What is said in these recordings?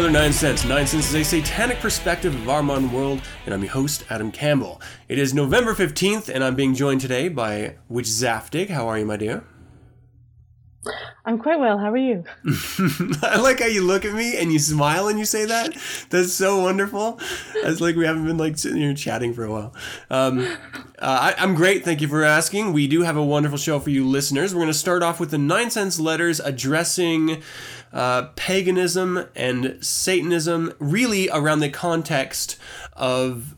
Another 9sense. Nine Cents is a satanic perspective of our modern world, and I'm your host, Adam Campbell. It is November 15th, and I'm being joined today by Witch Zaftig. How are you, my dear? I'm quite well. How are you? I like how you look at me and you smile and you say that. That's so wonderful. It's like we haven't been like sitting here chatting for a while. Um, uh, I, I'm great. Thank you for asking. We do have a wonderful show for you listeners. We're going to start off with the 9sense letters addressing uh, paganism and Satanism, really around the context of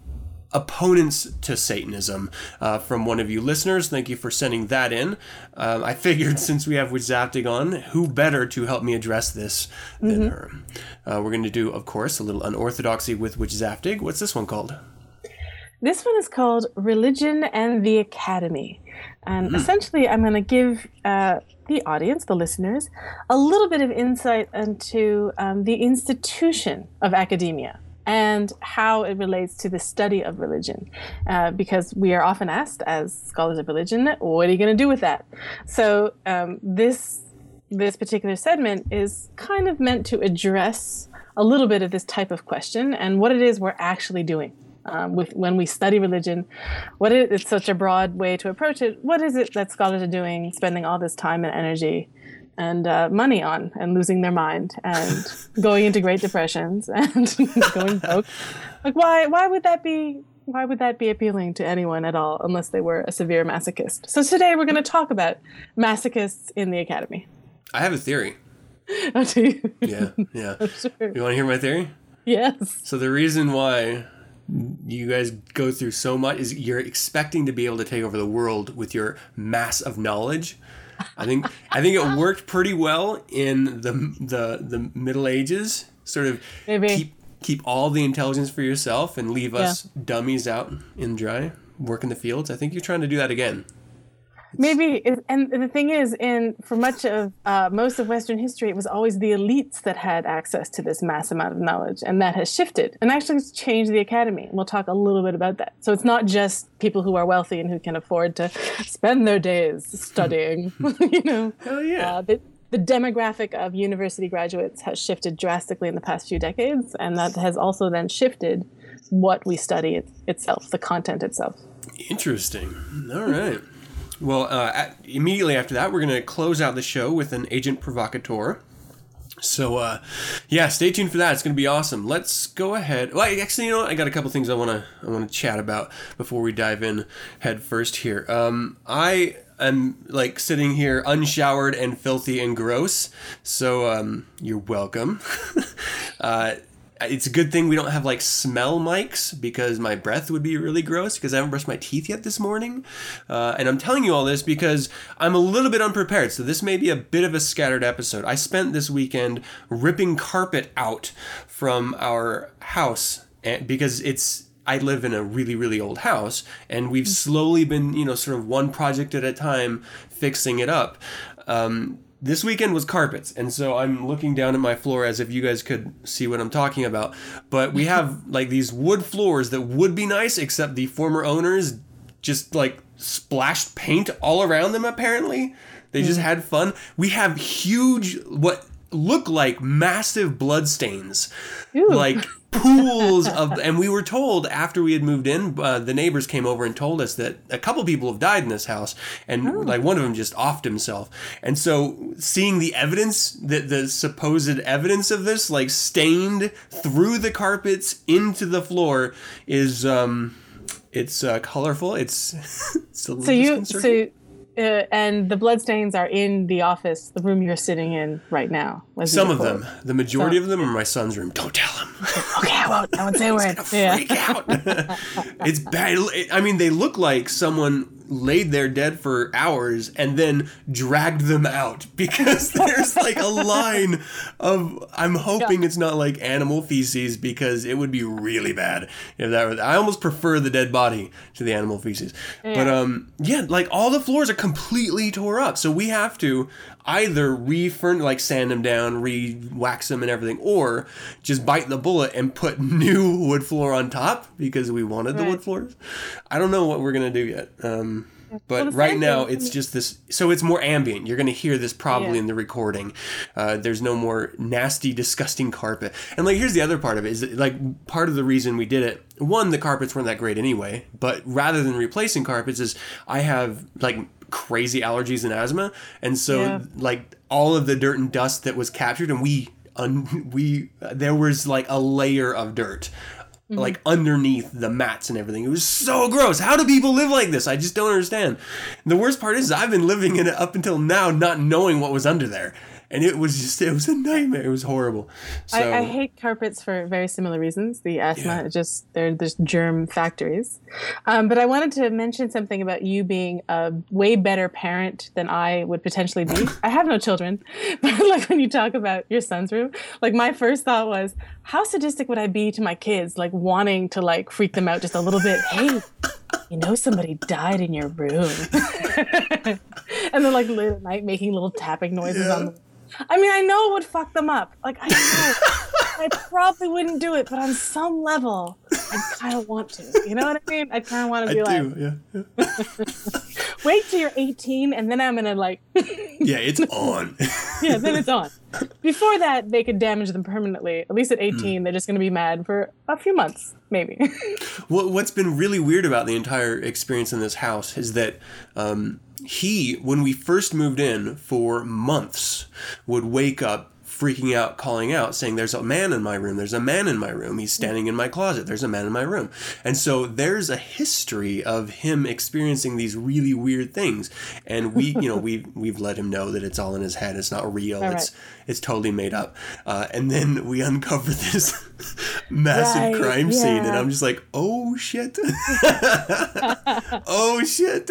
opponents to Satanism uh, from one of you listeners. Thank you for sending that in. Um, I figured since we have Witch Zaftig on, who better to help me address this than mm-hmm. her? Uh, we're going to do, of course, a little unorthodoxy with Witch Zaftig. What's this one called? This one is called Religion and the Academy. And mm. essentially, I'm going to give uh, the audience, the listeners, a little bit of insight into um, the institution of academia and how it relates to the study of religion. Uh, because we are often asked, as scholars of religion, what are you going to do with that? So um, this this particular segment is kind of meant to address a little bit of this type of question and what it is we're actually doing. Um, with when we study religion, what is it's such a broad way to approach it. What is it that scholars are doing, spending all this time and energy and uh, money on and losing their mind and going into great depressions and going broke. Like why why would that be why would that be appealing to anyone at all unless they were a severe masochist? So today we're going to talk about masochists in the academy. I have a theory. Oh, do you? Yeah, yeah. Sure. You want to hear my theory? Yes. So the reason why you guys go through so much is you're expecting to be able to take over the world with your mass of knowledge I think I think it worked pretty well in the the the Middle Ages. Sort of Maybe. keep keep all the intelligence for yourself and leave us yeah. dummies out in dry, work in the fields. I think you're trying to do that again. Maybe, and the thing is, in for much of uh, most of Western history, it was always the elites that had access to this mass amount of knowledge, and that has shifted and actually has changed the academy. And we'll talk a little bit about that. So it's not just people who are wealthy and who can afford to spend their days studying. you know, hell yeah. Uh, the, the demographic of university graduates has shifted drastically in the past few decades, and that has also then shifted what we study it, itself, the content itself. Interesting. All right. Well, uh, immediately after that, we're going to close out the show with an agent provocateur. So, uh, yeah, stay tuned for that. It's going to be awesome. Let's go ahead. Well, actually, you know what? I got a couple things I want to I want to chat about before we dive in head first here. Um, I am like sitting here unshowered and filthy and gross. So, um, you're welcome. uh, it's a good thing we don't have like smell mics because my breath would be really gross because I haven't brushed my teeth yet this morning. Uh, and I'm telling you all this because I'm a little bit unprepared. So this may be a bit of a scattered episode. I spent this weekend ripping carpet out from our house because it's I live in a really, really old house, and we've slowly been, you know, sort of one project at a time fixing it up. Um, this weekend was carpets and so i'm looking down at my floor as if you guys could see what i'm talking about but we have like these wood floors that would be nice except the former owners just like splashed paint all around them apparently they just mm. had fun we have huge what look like massive blood stains Ew. like pools of and we were told after we had moved in uh, the neighbors came over and told us that a couple people have died in this house and oh. like one of them just offed himself. And so seeing the evidence that the supposed evidence of this like stained through the carpets into the floor is um it's uh, colorful. It's, it's so you so uh, and the bloodstains are in the office, the room you're sitting in right now. Some of them. The majority of them are in my son's room. Don't tell him. okay, I won't. I won't say a word. Yeah. Freak out. it's bad. I mean, they look like someone laid there dead for hours and then dragged them out because there's like a line of I'm hoping yeah. it's not like animal feces because it would be really bad if that was I almost prefer the dead body to the animal feces. Yeah. But um yeah, like all the floors are completely tore up. So we have to either refurn like sand them down, re-wax them and everything, or just bite the bullet and put new wood floor on top because we wanted right. the wood floors. I don't know what we're gonna do yet. Um, But Well, right now, it's just this. So it's more ambient. You're going to hear this probably Yeah. in the recording. Uh, there's no more nasty, disgusting carpet. And like, here's the other part of it: is that, like part of the reason we did it. One, the carpets weren't that great anyway. But rather than replacing carpets, is I have like crazy allergies and asthma, and so Yeah. like all of the dirt and dust that was captured, and we un- we there was like a layer of dirt mm-hmm. like underneath the mats and everything. It was so gross. How do people live like this? I just don't understand. The worst part is I've been living in it up until now, not knowing what was under there, and it was just it was a nightmare. It was horrible. So I, I hate carpets for very similar reasons. The asthma, Yeah. just they're just germ factories. Um, but I wanted to mention something about you being a way better parent than I would potentially be. I have no children, but like when you talk about your son's room, like my first thought was, how sadistic would I be to my kids, like wanting to like freak them out just a little bit? Hey. You know somebody died in your room, and then like late at night making little tapping noises on the I mean, I know it would fuck them up. Like, I know. I probably wouldn't do it, but on some level, I kind of want to. You know what I mean? I kind of want to I be like, do, yeah, yeah, wait till you're 18, and then I'm gonna like, yeah. It's on. yeah, then it's on. Before that, they could damage them permanently. At least at Hmm. 18, they're just gonna be mad for a few months, maybe. What what's been really weird about the entire experience in this house is that um, he, when we first moved in for months, would wake up freaking out, calling out, saying, "There's a man in my room. There's a man in my room. He's standing in my closet. There's a man in my room." And so there's a history of him experiencing these really weird things, and we, you know, we we've let him know that it's all in his head. It's not real. It's it's totally made up. Uh, and then we uncover this massive Right, crime scene, and. I'm just like, oh shit, oh shit.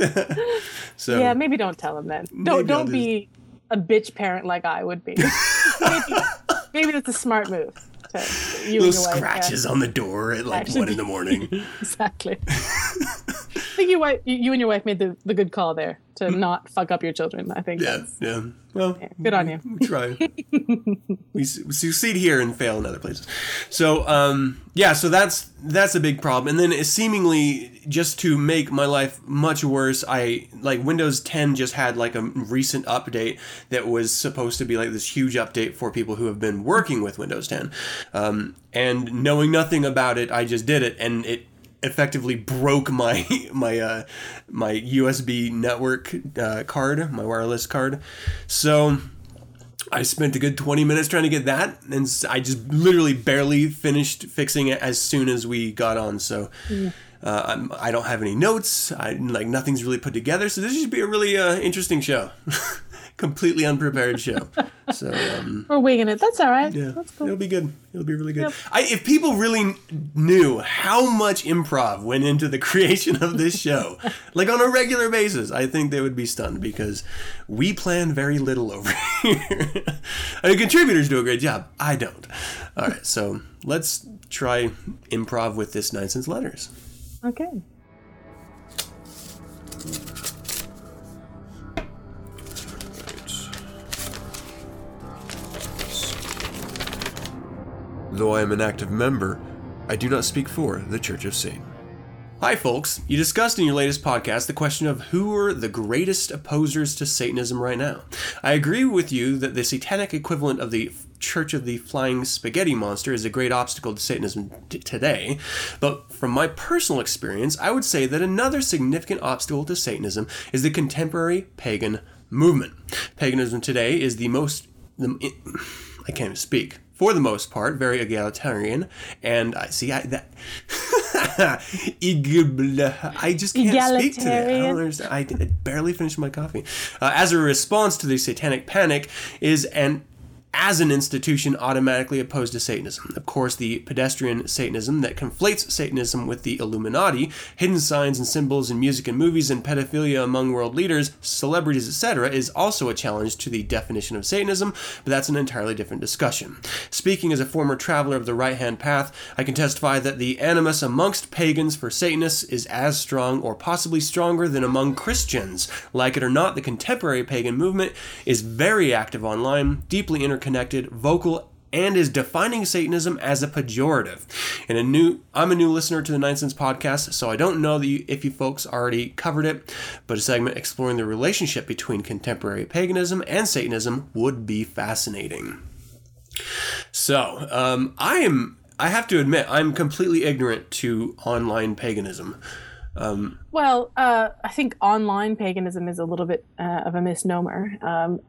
so yeah, maybe don't tell him then. Don't I'll don't just- be a bitch parent like I would be. Maybe, maybe that's a smart move. Little your wife, yeah. scratches on the door at like one in the morning. Exactly. I think you, wife, you and your wife made the, the good call there to not fuck up your children. I think Yeah, yeah. Well, good on you. we try. we, we succeed here and fail in other places. So, um, yeah, so that's that's a big problem. And then seemingly just to make my life much worse, I like Windows 10 just had like a recent update that was supposed to be like this huge update for people who have been working with Windows 10. Um, and knowing nothing about it, I just did it, and it effectively broke my my uh, my USB network uh, card, my wireless card. So I spent a good 20 minutes trying to get that, and I just literally barely finished fixing it as soon as we got on. So. Uh, I'm, I don't have any notes. I like nothing's really put together, so this should be a really uh, interesting show. Completely unprepared show. So um, We're winging it. That's all right. yeah, That's cool. it'll be good. It'll be really good. Yep. I, if people really knew how much improv went into the creation of this show, like on a regular basis, I think they would be stunned because we plan very little over here. I mean, contributors do a great job. I don't. All right, so let's try improv with this 9sense letters. Okay. Though I am an active member, I do not speak for the Church of Satan. Hi, folks. You discussed in your latest podcast the question of who are the greatest opposers to Satanism right now. I agree with you that the satanic equivalent of the Church of the Flying Spaghetti Monster is a great obstacle to Satanism t- today, but from my personal experience, I would say that another significant obstacle to Satanism is the contemporary pagan movement. Paganism today is the most. The, I can't even speak. For the most part, very egalitarian, and I see I that I just can't speak today. I don't understand. I, I barely finished my coffee. Uh, as a response to the satanic panic, is an as an institution automatically opposed to Satanism. Of course, the pedestrian Satanism that conflates Satanism with the Illuminati, hidden signs and symbols in music and movies, and pedophilia among world leaders, celebrities, etc., is also a challenge to the definition of Satanism, but that's an entirely different discussion. Speaking as a former traveler of the right hand path, I can testify that the animus amongst pagans for Satanists is as strong or possibly stronger than among Christians. Like it or not, the contemporary pagan movement is very active online, deeply interconnected, vocal, and is defining Satanism as a pejorative. And a new, I'm a new listener to the 9sense podcast, so I don't know that you, if you folks already covered it, but a segment exploring the relationship between contemporary paganism and Satanism would be fascinating. So, um, I am, I have to admit, I'm completely ignorant to online paganism. Um, well, uh, I think online paganism is a little bit uh, of a misnomer. Um,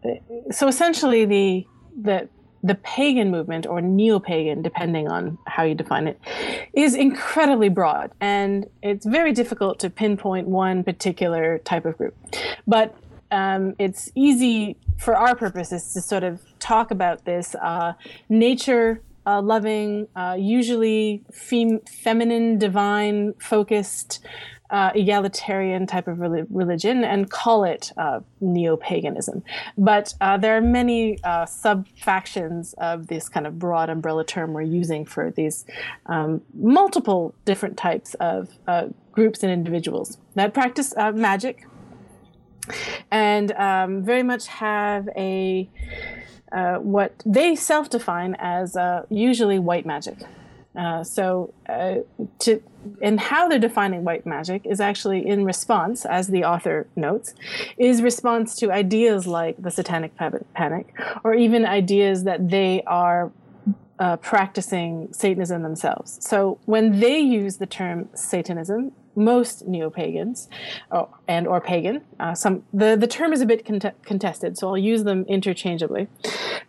so essentially, the the the pagan movement or neo-pagan, depending on how you define it, is incredibly broad, and it's very difficult to pinpoint one particular type of group. But um, it's easy for our purposes to sort of talk about this uh, nature uh, loving, uh, usually fem- feminine, divine focused, uh, egalitarian type of religion and call it uh, neo paganism. But uh, there are many uh, sub factions of this kind of broad umbrella term we're using for these um, multiple different types of groups and individuals that practice magic and um, very much have a uh, what they self-define as uh, usually white magic. Uh, so, uh, to and how they're defining white magic is actually in response, as the author notes, is response to ideas like the Satanic Panic, or even ideas that they are uh, practicing Satanism themselves. So, when they use the term Satanism, most neo-pagans or, and or pagan uh, some the, the term is a bit cont- contested so i'll use them interchangeably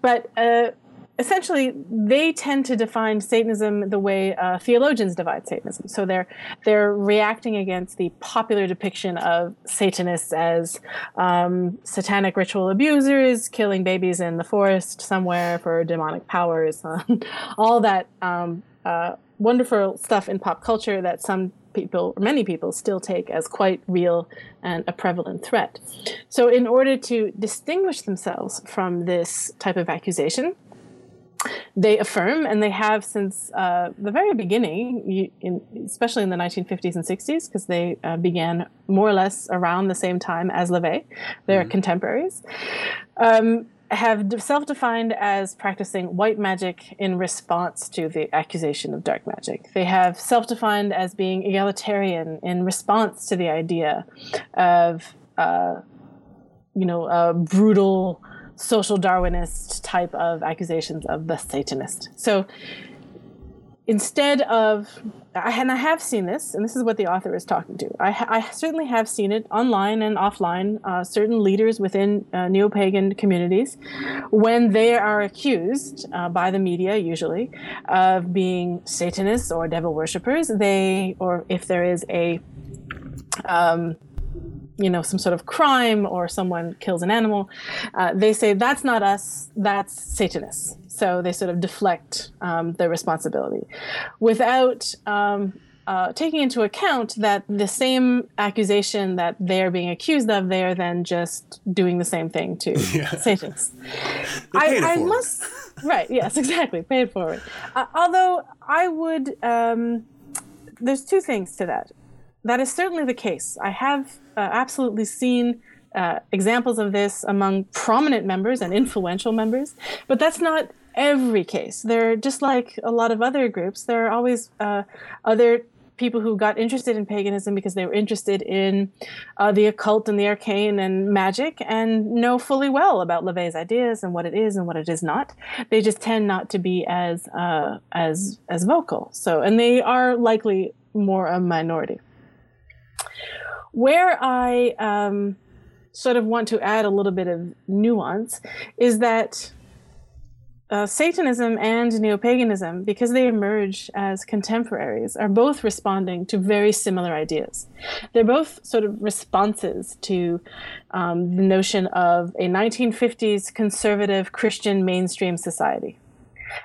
but uh, essentially they tend to define satanism the way uh, theologians divide satanism so they're they're reacting against the popular depiction of satanists as um, satanic ritual abusers killing babies in the forest somewhere for demonic powers all that um, uh, wonderful stuff in pop culture that some people, many people, still take as quite real and a prevalent threat. So, in order to distinguish themselves from this type of accusation, they affirm, and they have since uh, the very beginning, in, especially in the 1950s and 60s, because they uh, began more or less around the same time as LaVey. They're mm-hmm. contemporaries. Um, have self-defined as practicing white magic in response to the accusation of dark magic. They have self-defined as being egalitarian in response to the idea of, uh, you know, a brutal social Darwinist type of accusations of the Satanist. So instead of and I have seen this, and this is what the author is talking to. I, I certainly have seen it online and offline. Uh, certain leaders within uh, neo-pagan communities, when they are accused uh, by the media, usually, of being Satanists or devil worshippers, they, or if there is a um, you know some sort of crime or someone kills an animal uh, they say that's not us that's satanists so they sort of deflect um, the responsibility without um, uh, taking into account that the same accusation that they're being accused of, they are then just doing the same thing to yeah. Satanists. I, I must, right? Yes, exactly. Pay it forward. Uh, although I would, um, there's two things to that. That is certainly the case. I have uh, absolutely seen uh, examples of this among prominent members and influential members, but that's not every case. They're just like a lot of other groups. There are always uh, other people who got interested in paganism because they were interested in uh, the occult and the arcane and magic and know fully well about LaVey's ideas and what it is and what it is not. They just tend not to be as uh, as as vocal. So, and they are likely more a minority. Where I um, sort of want to add a little bit of nuance is that uh, Satanism and neo paganism, because they emerge as contemporaries, are both responding to very similar ideas. They're both sort of responses to um, the notion of a 1950s conservative Christian mainstream society.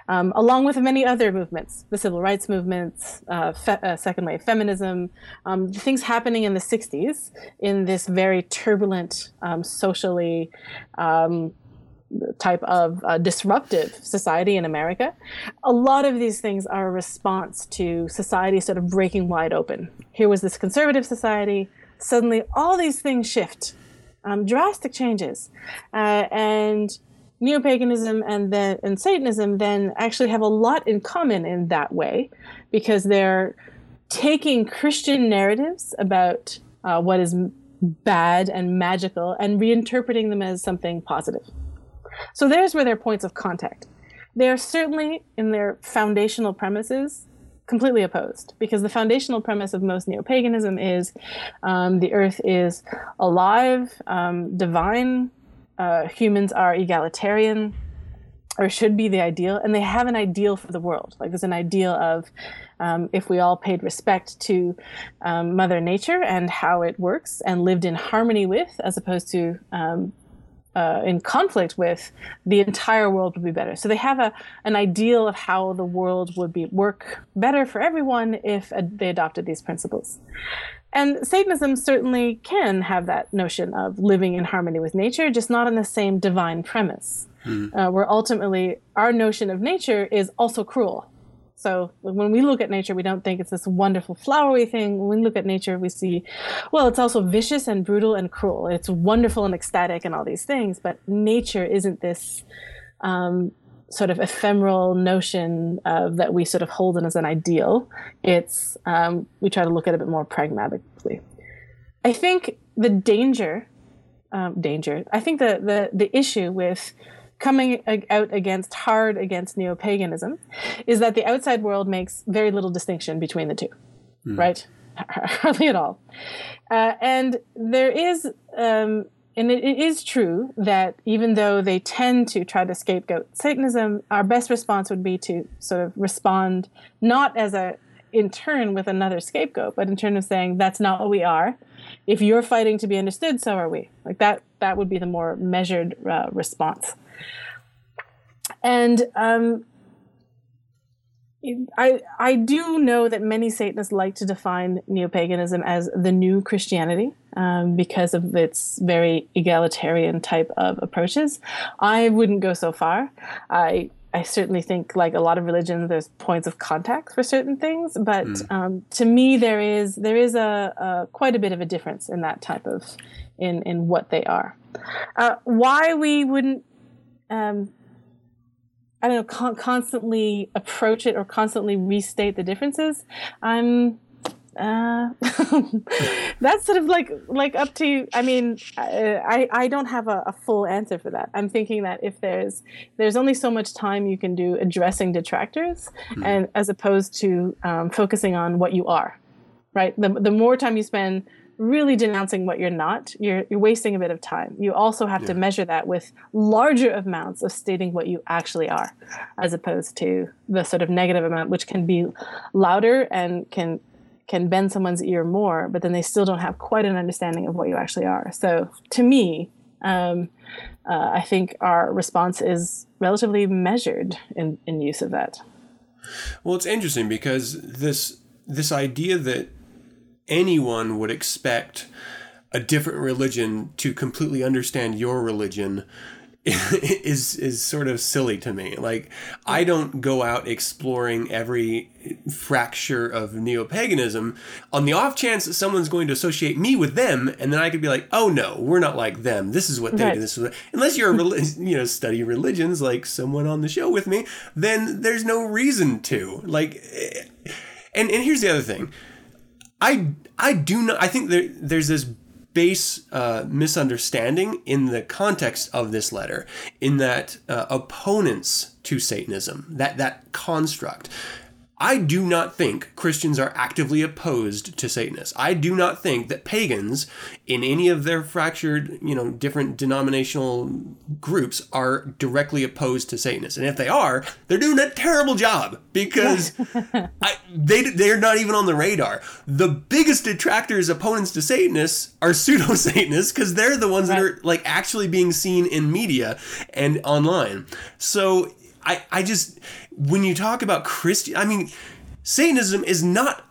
Um, along with many other movements, the civil rights movements, uh, fe- uh, second wave feminism, um, things happening in the 60s in this very turbulent, um, socially um, type of uh, disruptive society in America, a lot of these things are a response to society sort of breaking wide open. Here was this conservative society, suddenly all these things shift, um, drastic changes. Uh, and neo-paganism and then and Satanism then actually have a lot in common in that way, because they're taking Christian narratives about uh, what is bad and magical and reinterpreting them as something positive. So there's where their points of contact. They are certainly in their foundational premises completely opposed because the foundational premise of most neo-paganism is um, the earth is alive, um, divine, uh, humans are egalitarian, or should be the ideal, and they have an ideal for the world. Like there's an ideal of um, if we all paid respect to um, Mother Nature and how it works and lived in harmony with, as opposed to um, uh, in conflict with, the entire world would be better. So they have a an ideal of how the world would be work better for everyone if they adopted these principles. And Satanism certainly can have that notion of living in harmony with nature, just not on the same divine premise, mm. uh, where ultimately our notion of nature is also cruel. So when we look at nature, we don't think it's this wonderful flowery thing. When we look at nature, we see, well, it's also vicious and brutal and cruel. It's wonderful and ecstatic and all these things, but nature isn't this um, sort of ephemeral notion of, that we sort of hold in as an ideal. It's um, we try to look at it a bit more pragmatically. I think the danger, um, danger. I think the the the issue with coming out against hard against neo-paganism is that the outside world makes very little distinction between the two mm. right hardly at all uh, and there is um, and it, it is true that even though they tend to try to scapegoat satanism our best response would be to sort of respond not as a in turn with another scapegoat but in turn of saying that's not what we are. If you're fighting to be understood so are we. Like that that would be the more measured uh, response. And um, I I do know that many Satanists like to define neo-paganism as the new Christianity um, because of its very egalitarian type of approaches. I wouldn't go so far. I I certainly think, like a lot of religions, there's points of contact for certain things, but mm. um, to me, there is there is a, a, quite a bit of a difference in that type of in in what they are. Uh, why we wouldn't um, I don't know, con- constantly approach it or constantly restate the differences. I'm uh, that's sort of like like up to i mean i i don't have a, a, full answer for that i'm thinking that if there's there's only so much time you can do addressing detractors mm. and as opposed to um, focusing on what you are right the, the more time you spend really denouncing what you're not, you're, you're wasting a bit of time. You also have yeah. to measure that with larger amounts of stating what you actually are, as opposed to the sort of negative amount, which can be louder and can can bend someone's ear more, but then they still don't have quite an understanding of what you actually are. So to me, um, uh, I think our response is relatively measured in, in use of that. Well, it's interesting because this this idea that anyone would expect a different religion to completely understand your religion is is sort of silly to me. Like I don't go out exploring every fracture of neo-paganism on the off chance that someone's going to associate me with them and then I could be like, "Oh no, we're not like them. This is what they right. do. This is what... unless you're a you know, study religions like someone on the show with me, then there's no reason to. Like eh, and and here's the other thing I I do not. I think there there's this base uh, misunderstanding in the context of this letter, in that uh, opponents to Satanism, that that construct, I do not think Christians are actively opposed to Satanists. I do not think that pagans in any of their fractured, you know, different denominational groups are directly opposed to Satanists. And if they are, they're doing a terrible job because I, they they're not even on the radar. The biggest detractors, opponents to Satanists are pseudo Satanists because they're the ones right. that are like actually being seen in media and online. So I I just when you talk about Christian, I mean, Satanism is not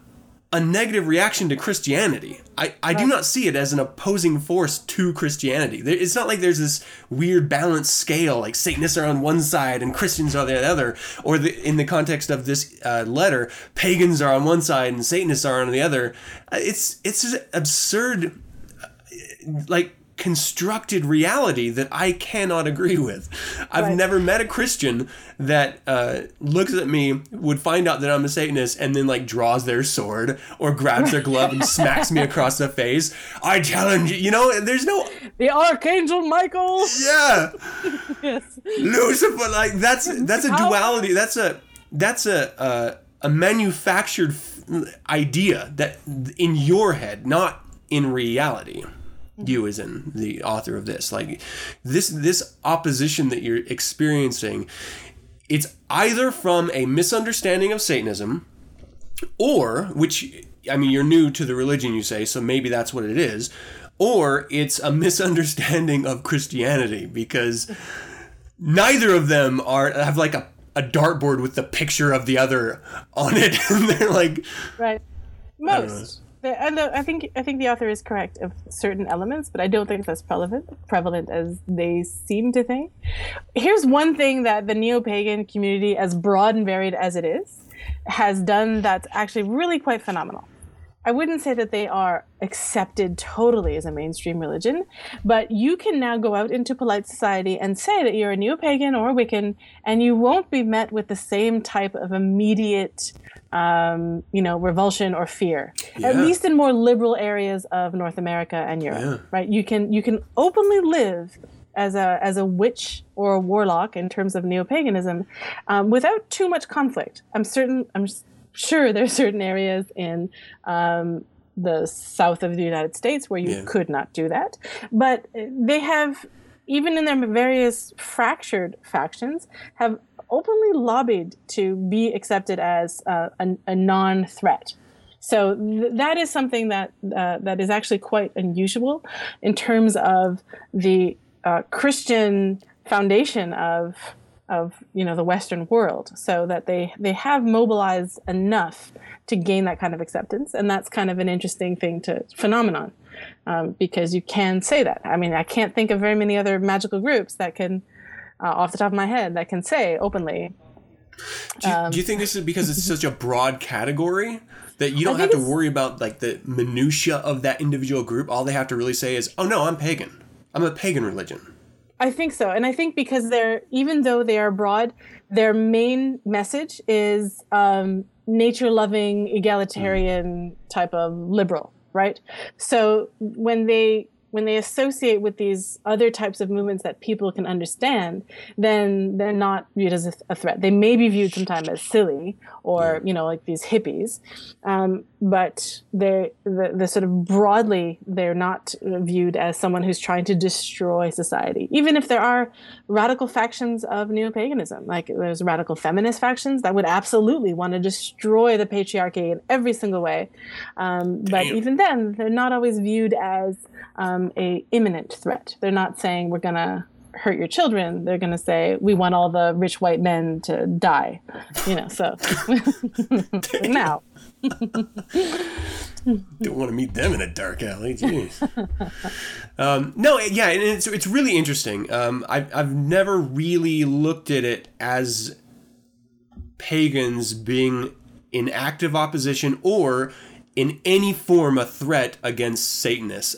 a negative reaction to Christianity. I, I do not see it as an opposing force to Christianity. It's not like there's this weird balanced scale, like Satanists are on one side and Christians are on the other, or the, in the context of this uh, letter, pagans are on one side and Satanists are on the other. Uh, it's it's just absurd, uh, like constructed reality that I cannot agree with. I've Right. never met a Christian that uh, looks at me, would find out that I'm a Satanist, and then like draws their sword or grabs their glove and smacks me across the face. I challenge you. You know, there's no The Archangel Michael. yeah. Yes. Lucifer, like that's that's a How- duality. That's a that's a a, a manufactured f- idea that in your head, not in reality. You, mm-hmm. as in the author of this, like this this opposition that you're experiencing, it's either from a misunderstanding of Satanism, or which I mean, you're new to the religion, you say, so maybe that's what it is, or it's a misunderstanding of Christianity because neither of them are have like a, a dartboard with the picture of the other on it and they're like Right. Most. And I think I think the author is correct of certain elements, but I don't think that's prevalent prevalent as they seem to think. Here's one thing that the neo-pagan community, as broad and varied as it is, has done that's actually really quite phenomenal. I wouldn't say that they are accepted totally as a mainstream religion, but you can now go out into polite society and say that you're a neo pagan or a Wiccan, and you won't be met with the same type of immediate, um, you know, revulsion or fear. At least in more liberal areas of North America and Europe, Yeah. right? You can you can openly live as a as a witch or a warlock in terms of neo paganism um, without too much conflict. I'm certain. I'm sure there's certain areas in um, the south of the United States where you Yeah. could not do that, but uh, they have even in their various fractured factions have openly lobbied to be accepted as uh, a, a non-threat. So th- that is something that uh, that is actually quite unusual in terms of the uh, Christian foundation of of you know the Western world. So that they they have mobilized enough to gain that kind of acceptance, and that's kind of an interesting thing to phenomenon um, because you can say that. I mean, I can't think of very many other magical groups that can, uh, off the top of my head, that can say openly do you, Um, do you think this is because it's such a broad category that you don't have to worry about like the minutia of that individual group all they have to really say is oh no i'm pagan i'm a pagan religion I think so. And I think because they're, even though they are broad, their main message is um, nature loving, egalitarian type of liberal, right? So when they, when they associate with these other types of movements that people can understand, then they're not viewed as a, a threat. They may be viewed sometimes as silly or, you know, like these hippies, um, but they're the, the sort of broadly they're not viewed as someone who's trying to destroy society. Even if there are radical factions of neo-paganism, like there's radical feminist factions that would absolutely want to destroy the patriarchy in every single way, um, but even then they're not always viewed as um, a imminent threat. They're not saying we're gonna hurt your children. They're gonna say we want all the rich white men to die. You know, so now. don't want to meet them in a dark alley. Jeez. um, no, yeah, and it's it's really interesting. Um, I've I've never really looked at it as pagans being in active opposition or in any form a threat against Satanists.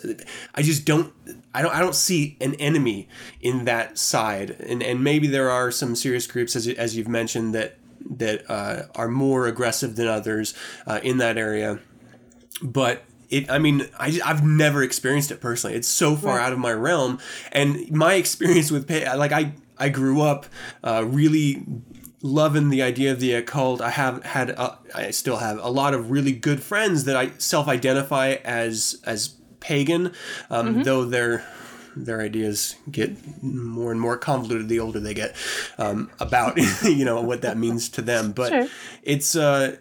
I just don't. I don't. I don't see an enemy in that side, and and maybe there are some serious groups, as as you've mentioned, that that uh, are more aggressive than others uh, in that area but it i mean I, i've never experienced it personally it's so far Right. out of my realm and my experience with pay like i i grew up uh, really loving the idea of the occult i have had uh, i still have a lot of really good friends that i self-identify as as pagan um, though their their ideas get more and more convoluted the older they get um, about you know what that means to them but Sure. it's uh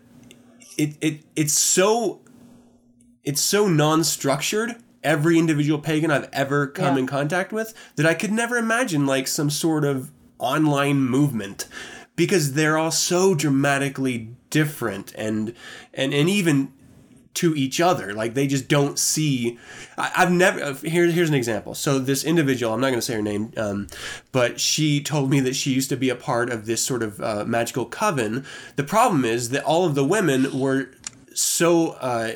it, it it's so it's so non-structured every individual pagan i've ever come Yeah. in contact with that i could never imagine like some sort of online movement because they're all so dramatically different and and and even to each other. Like they just don't see I, i've never here, here's an example. So this individual i'm not going to say her name um, but she told me that she used to be a part of this sort of uh, magical coven. The problem is that all of the women were so uh,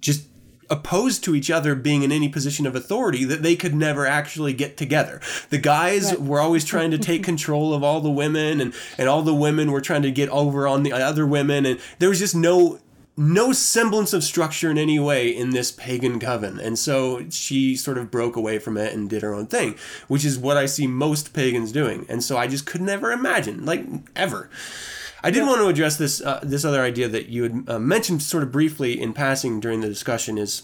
just opposed to each other being in any position of authority that they could never actually get together. The guys Right. were always trying to take control of all the women and, and all the women were trying to get over on the other women and there was just no no semblance of structure in any way in this pagan coven. And so she sort of broke away from it and did her own thing, which is what I see most pagans doing. And so I just could never imagine, like ever. I did want to address this uh, this other idea that you had uh, mentioned sort of briefly in passing during the discussion is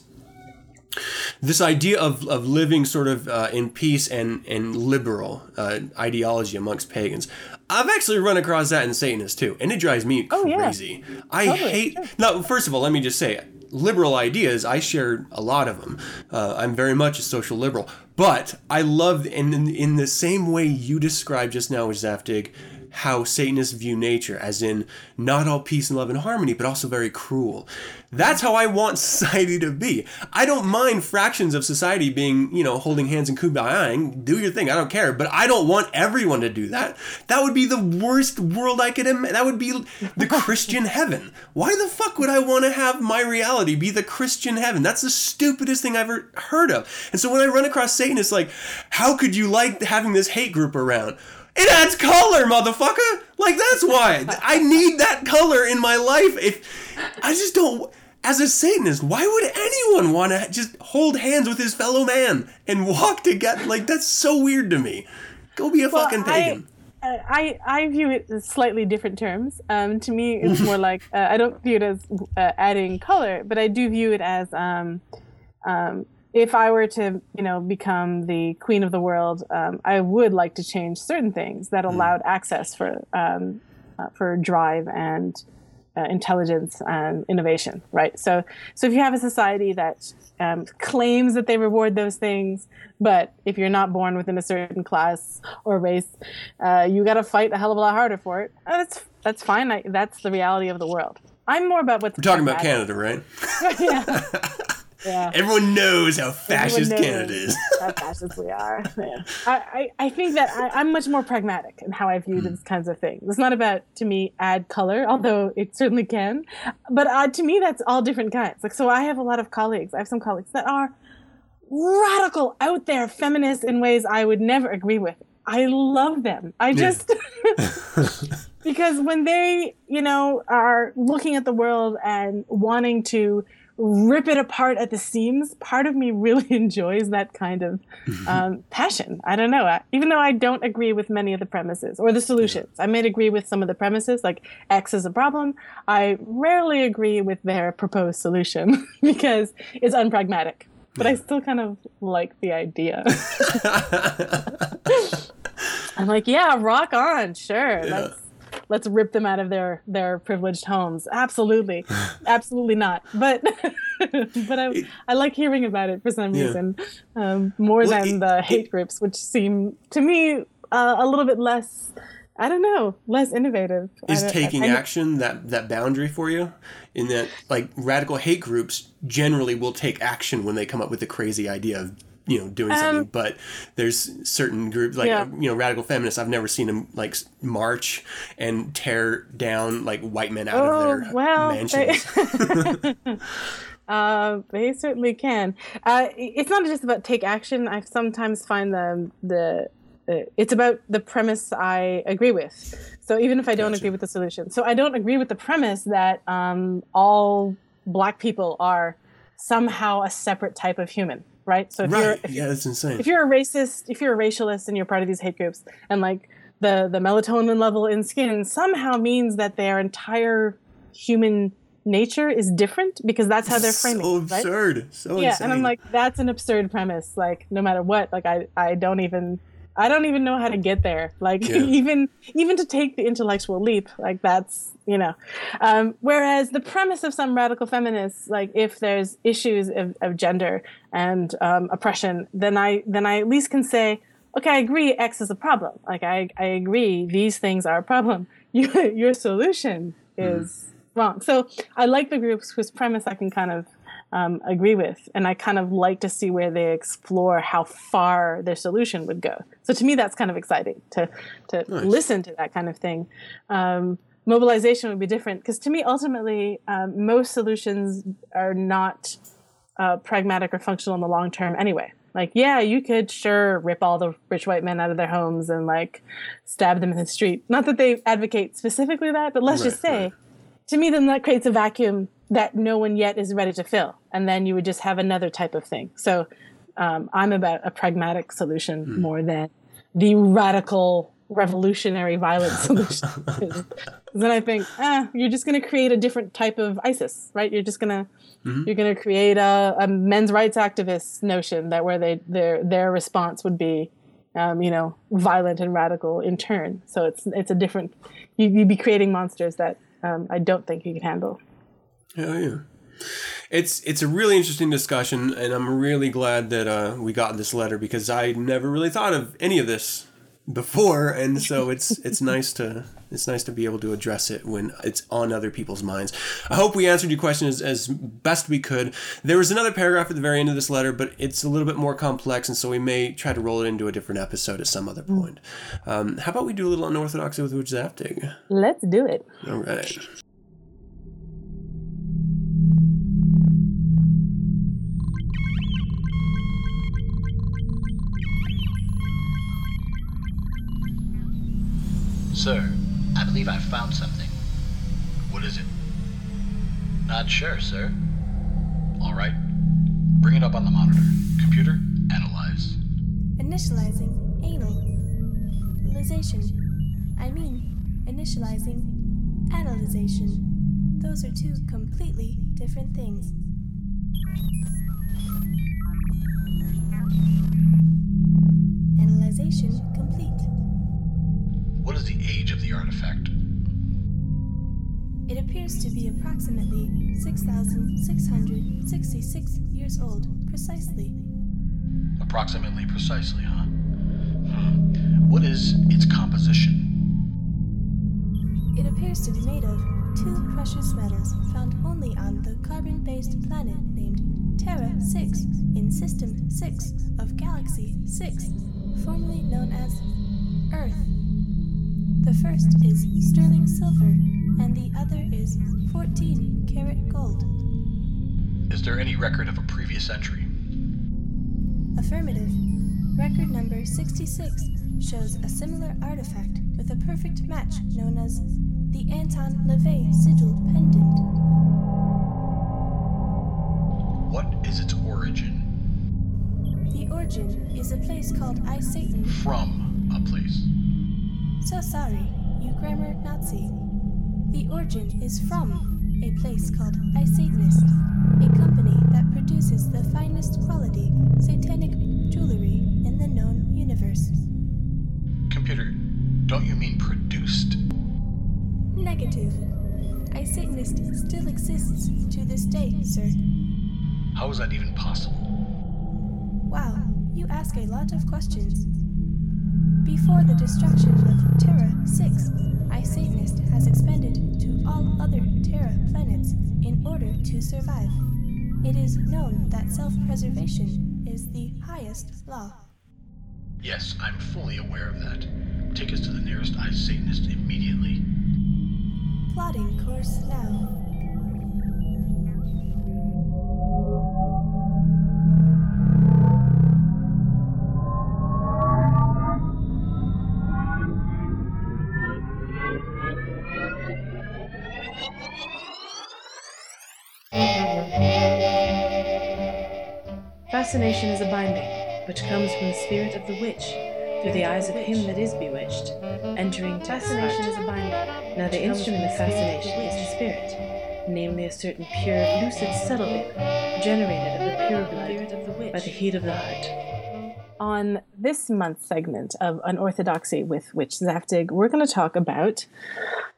this idea of, of living sort of uh, in peace and, and liberal uh, ideology amongst pagans. I've actually run across that in Satanists too, and it drives me Oh, yeah. crazy. I Totally, hate. sure. Now, first of all, let me just say, liberal ideas. I share a lot of them. Uh, I'm very much a social liberal, but I love and in, in the same way you described just now with Zaftig. How Satanists view nature, as in not all peace and love and harmony, but also very cruel. That's how I want society to be. I don't mind fractions of society being, you know, holding hands and kumbaya, do your thing. I don't care, but I don't want everyone to do that. That would be the worst world I could imagine. That would be the Christian heaven. Why the fuck would I want to have my reality be the Christian heaven? That's the stupidest thing I've ever heard of. And so when I run across Satanists, like, how could you like having this hate group around? It adds color, motherfucker. Like that's why I need that color in my life. If I just don't, as a Satanist, why would anyone want to just hold hands with his fellow man and walk together? Like that's so weird to me. Go be a Well, fucking I- pagan. I, I view it in slightly different terms. Um, to me, it's more like uh, I don't view it as uh, adding color, but I do view it as um, um, if I were to, you know, become the queen of the world, um, I would like to change certain things that allowed access for um, uh, for drive and uh, intelligence and innovation, right? So, so if you have a society that um, claims that they reward those things, but if you're not born within a certain class or race, uh, you got to fight a hell of a lot harder for it. Uh, That's that's fine. I, that's the reality of the world. I'm more about what's We're talking about Canada, right? yeah. yeah. Everyone knows how fascist knows. Canada is. How fascist we are. Yeah. I, I, I think that I, I'm much more pragmatic in how I view these kinds of things. It's not about, to me, add color, although it certainly can. But uh, to me, that's all different kinds. Like, so I have a lot of colleagues. I have some colleagues that are radical, out there, feminists in ways I would never agree with. I love them. I just because when they, you know, are looking at the world and wanting to rip it apart at the seams, part of me really enjoys that kind of um, passion. I don't know. I, even though I don't agree with many of the premises or the solutions, I may agree with some of the premises, like X is a problem. I rarely agree with their proposed solution because it's unpragmatic. But I still kind of like the idea. I'm like, yeah, rock on, sure. Let's let's rip them out of their their privileged homes. Absolutely, absolutely not. But but I I like hearing about it for some Yeah. reason um, more Well, than it- the hate groups, which seem to me uh, a little bit less. I don't know, less innovative. Is taking I- I- action that that boundary for you in that like radical hate groups generally will take action when they come up with a crazy idea of you know doing something Um, but there's certain groups like Yeah. you know radical feminists i've never seen them like march and tear down like white men out Oh, of their well, they- mansions Uh, they certainly can. Uh, it's not just about take action. I sometimes find the the uh, it's about the premise I agree with. So even if I don't Gotcha. agree with the solution, so I don't agree with the premise that um, all black people are somehow a separate type of human, right? So if you're if yeah that's insane if you're a racist, if you're a racialist and you're part of these hate groups, and like the the melatonin level in skin somehow means that their entire human nature is different because that's how they're framing, so it, right? absurd so Yeah, insane and I'm like, that's an absurd premise. Like, no matter what, like I I don't even I don't even know how to get there. Like Yeah. even even to take the intellectual leap, like that's you know. Um, whereas the premise of some radical feminists, like if there's issues of, of gender and um, oppression, then I then I at least can say, okay, I agree, X is a problem. Like I I agree, these things are a problem. Your your solution is wrong. So I like the groups whose premise I can kind of um, agree with, and I kind of like to see where they explore how far their solution would go. So to me, that's kind of exciting to to Nice. listen to that kind of thing. Um, mobilization would be different because to me, ultimately, um, most solutions are not uh, pragmatic or functional in the long term anyway. Like, yeah, you could sure rip all the rich white men out of their homes and like stab them in the street. Not that they advocate specifically that, but let's Right, just say, right. to me, then that creates a vacuum that no one yet is ready to fill. And then you would just have another type of thing. So um, I'm about a pragmatic solution Hmm. more than the radical revolutionary violent solution. then I think, ah, you're just going to create a different type of ISIS, right? You're just going to Mm-hmm. you're going to create a, a men's rights activist notion that where they their their response would be, um, you know, violent and radical in turn. So it's it's a different. You, you'd be creating monsters that um, I don't think you can handle. Yeah, yeah. It's it's a really interesting discussion, and I'm really glad that uh, we got this letter because I never really thought of any of this before, and so it's it's nice to it's nice to be able to address it when it's on other people's minds. I hope we answered your question as, as best we could. There was another paragraph at the very end of this letter, but it's a little bit more complex, and so we may try to roll it into a different episode at some other point. Um, how about we do a little unorthodoxy with Witch Zaftig? Let's do it. All right. Sir, I believe I found something. What is it? Not sure, sir. All right. Bring it up on the monitor. Computer, analyze. Initializing analyzation. I mean, initializing analyzation. Those are two completely different things. Analyzation complete. What is the age of the artifact? It appears to be approximately 6,666 years old, precisely. Approximately precisely, huh? Hmm. What is its composition? It appears to be made of two precious metals found only on the carbon based planet named Terra 6 in System 6 of Galaxy 6, formerly known as Earth. The first is sterling silver, and the other is 14 karat gold. Is there any record of a previous entry? Affirmative. Record number 66 shows a similar artifact with a perfect match known as the Anton LaVey sigil pendant. What is its origin? The origin is a place called I Satan. From a place. So sorry, you grammar Nazi. The origin is from a place called iSatanist, a company that produces the finest quality satanic jewelry in the known universe. Computer, don't you mean produced? Negative. iSatanist still exists to this day, sir. How is that even possible? Wow, you ask a lot of questions. Before the destruction of Terra 6, iSatanist has expanded to all other Terra planets in order to survive. It is known that self preservation is the highest law. Yes, I'm fully aware of that. Take us to the nearest iSatanist immediately. Plotting course now. Fascination is a binding, which comes from the spirit of the witch, through the eyes of him that is bewitched, entering to fascination is a binding. Now the instrument of fascination is the spirit, namely a certain pure, lucid, subtle vapor, generated of the pure blood by the heat of the heart. On this month's segment of Unorthodoxy with Witch Zaftig, we're going to talk about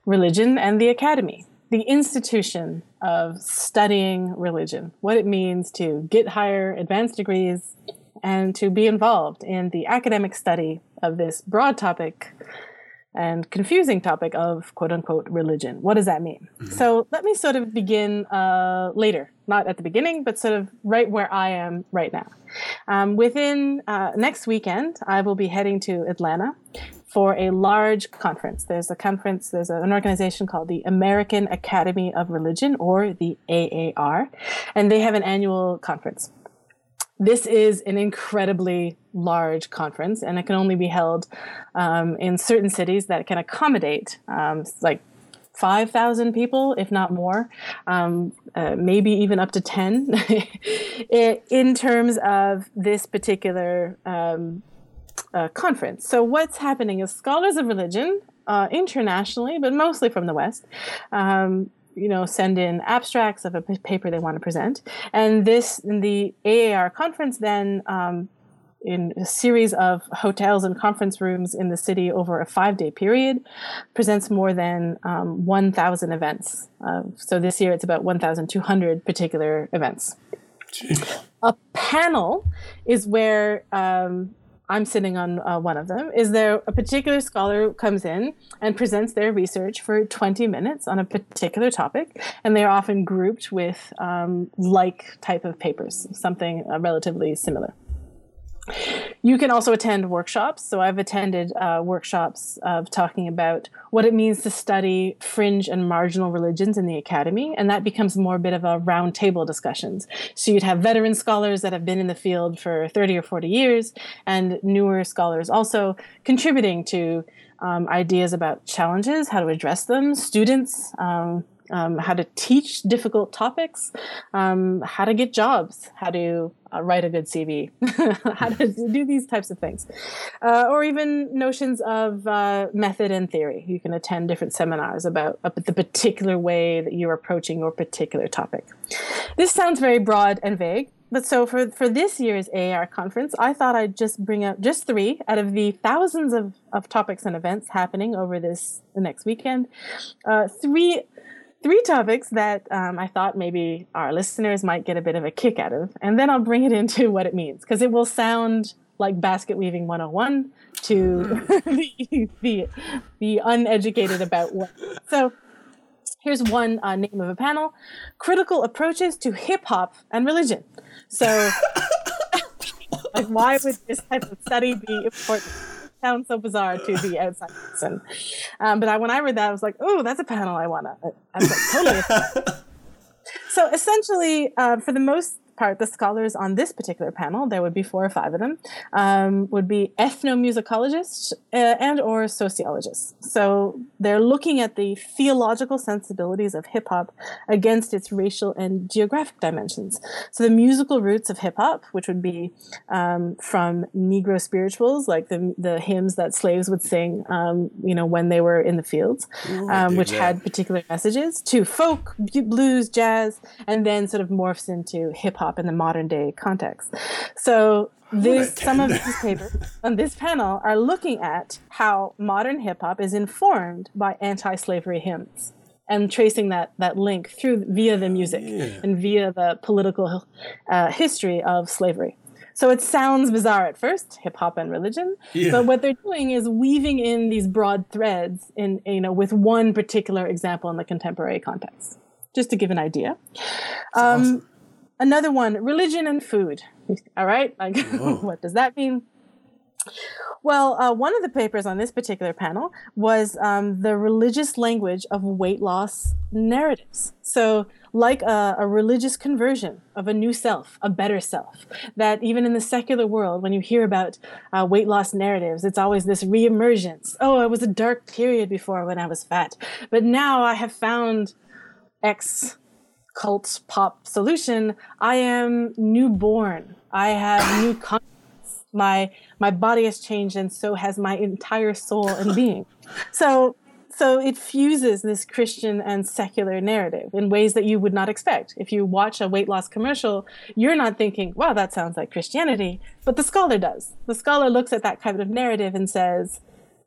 religion and the academy, the institution of studying religion, what it means to get higher advanced degrees and to be involved in the academic study of this broad topic and confusing topic of quote unquote religion. What does that mean? So let me sort of begin uh, later, not at the beginning, but sort of right where I am right now. Um, within uh, next weekend, I will be heading to Atlanta for a large conference. There's a conference, there's an organization called the American Academy of Religion, or the AAR, and they have an annual conference. This is an incredibly large conference, and it can only be held um, in certain cities that can accommodate um, like 5,000 people, if not more, um, uh, maybe even up to 10, in terms of this particular um, uh, conference. So, what's happening is scholars of religion uh, internationally, but mostly from the West, um, you know, send in abstracts of a p- paper they want to present. And this, in the AAR conference then um, in a series of hotels and conference rooms in the city over a five day period, presents more than um, 1,000 events. Uh, so this year it's about 1,200 particular events. A panel is where um, I'm sitting on uh, one of them. Is there a particular scholar comes in and presents their research for 20 minutes on a particular topic, and they are often grouped with um, like type of papers, something uh, relatively similar. You can also attend workshops. So I've attended uh, workshops of talking about what it means to study fringe and marginal religions in the academy, and that becomes more a bit of a roundtable discussions. So you'd have veteran scholars that have been in the field for 30 or 40 years, and newer scholars also contributing to um, ideas about challenges, how to address them, students. Um, um, how to teach difficult topics, um, how to get jobs, how to uh, write a good CV, how to do these types of things, uh, or even notions of uh, method and theory. You can attend different seminars about, about the particular way that you're approaching your particular topic. This sounds very broad and vague, but so for, for this year's AAR conference, I thought I'd just bring up just three out of the thousands of, of topics and events happening over this the next weekend. Uh, three three topics that um, I thought maybe our listeners might get a bit of a kick out of, and then I'll bring it into what it means because it will sound like basket weaving 101 to the, the, the uneducated about what. So here's one uh, name of a panel critical approaches to hip hop and religion. So, like, why would this type of study be important? Sounds so bizarre to the outside person. Um, but I, when I read that, I was like, oh, that's a panel I want to. I was like, totally. so essentially, uh, for the most part, the scholars on this particular panel, there would be four or five of them, um, would be ethnomusicologists uh, and or sociologists. So they're looking at the theological sensibilities of hip hop against its racial and geographic dimensions. So the musical roots of hip hop, which would be um, from Negro spirituals, like the the hymns that slaves would sing, um, you know, when they were in the fields, Ooh, um, which that. had particular messages, to folk, blues, jazz, and then sort of morphs into hip hop hop in the modern day context. So this, some of these papers on this panel are looking at how modern hip hop is informed by anti-slavery hymns and tracing that that link through via the music yeah. and via the political uh, history of slavery. So it sounds bizarre at first, hip hop and religion, yeah. but what they're doing is weaving in these broad threads in you know with one particular example in the contemporary context. Just to give an idea. Um, awesome another one religion and food all right like what does that mean well uh, one of the papers on this particular panel was um, the religious language of weight loss narratives so like a, a, religious conversion of a new self, a better self. That even in the secular world, when you hear about uh, weight loss narratives, it's always this reemergence. Oh, it was a dark period before when I was fat, but now I have found X cult pop solution, I am newborn. I have new consciousness. My my body has changed, and so has my entire soul and being. So so it fuses this Christian and secular narrative in ways that you would not expect. If you watch a weight loss commercial, you're not thinking, wow, that sounds like Christianity. But the scholar does. The scholar looks at that kind of narrative and says,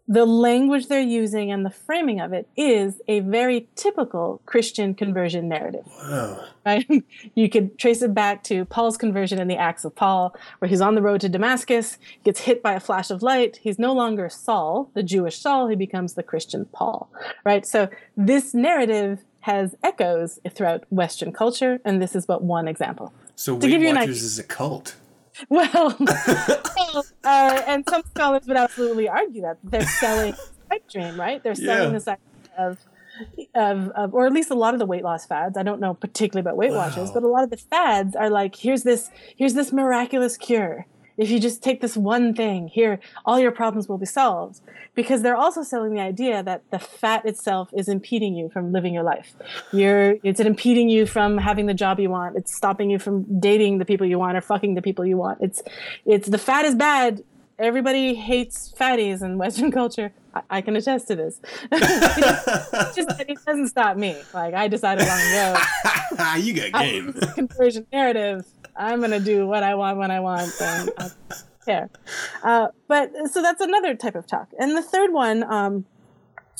the language they're using and the framing of it is a very typical Christian conversion narrative. Wow. Right? You could trace it back to Paul's conversion in the Acts of Paul, where he's on the road to Damascus, gets hit by a flash of light. He's no longer Saul, the Jewish Saul, he becomes the Christian Paul. Right? So this narrative has echoes throughout Western culture, and this is but one example. So to Weight Watchers is a cult. Well, uh, and some scholars would absolutely argue that they're selling dream, right? They're selling Yeah. this idea of, of, of, or at least a lot of the weight loss fads. I don't know particularly about Weight Watchers, but a lot of the fads are like, here's this, here's this miraculous cure. If you just take this one thing, here, all your problems will be solved. Because they're also selling the idea that the fat itself is impeding you from living your life. You're, it's impeding you from having the job you want. It's stopping you from dating the people you want or fucking the people you want. It's, it's the fat is bad. Everybody hates fatties in Western culture. I, I can attest to this. It's just that it doesn't stop me. Like I decided long ago, you got game. conversion narrative. I'm gonna do what I want when I want, and care. Uh, but so that's another type of talk. And the third one, um,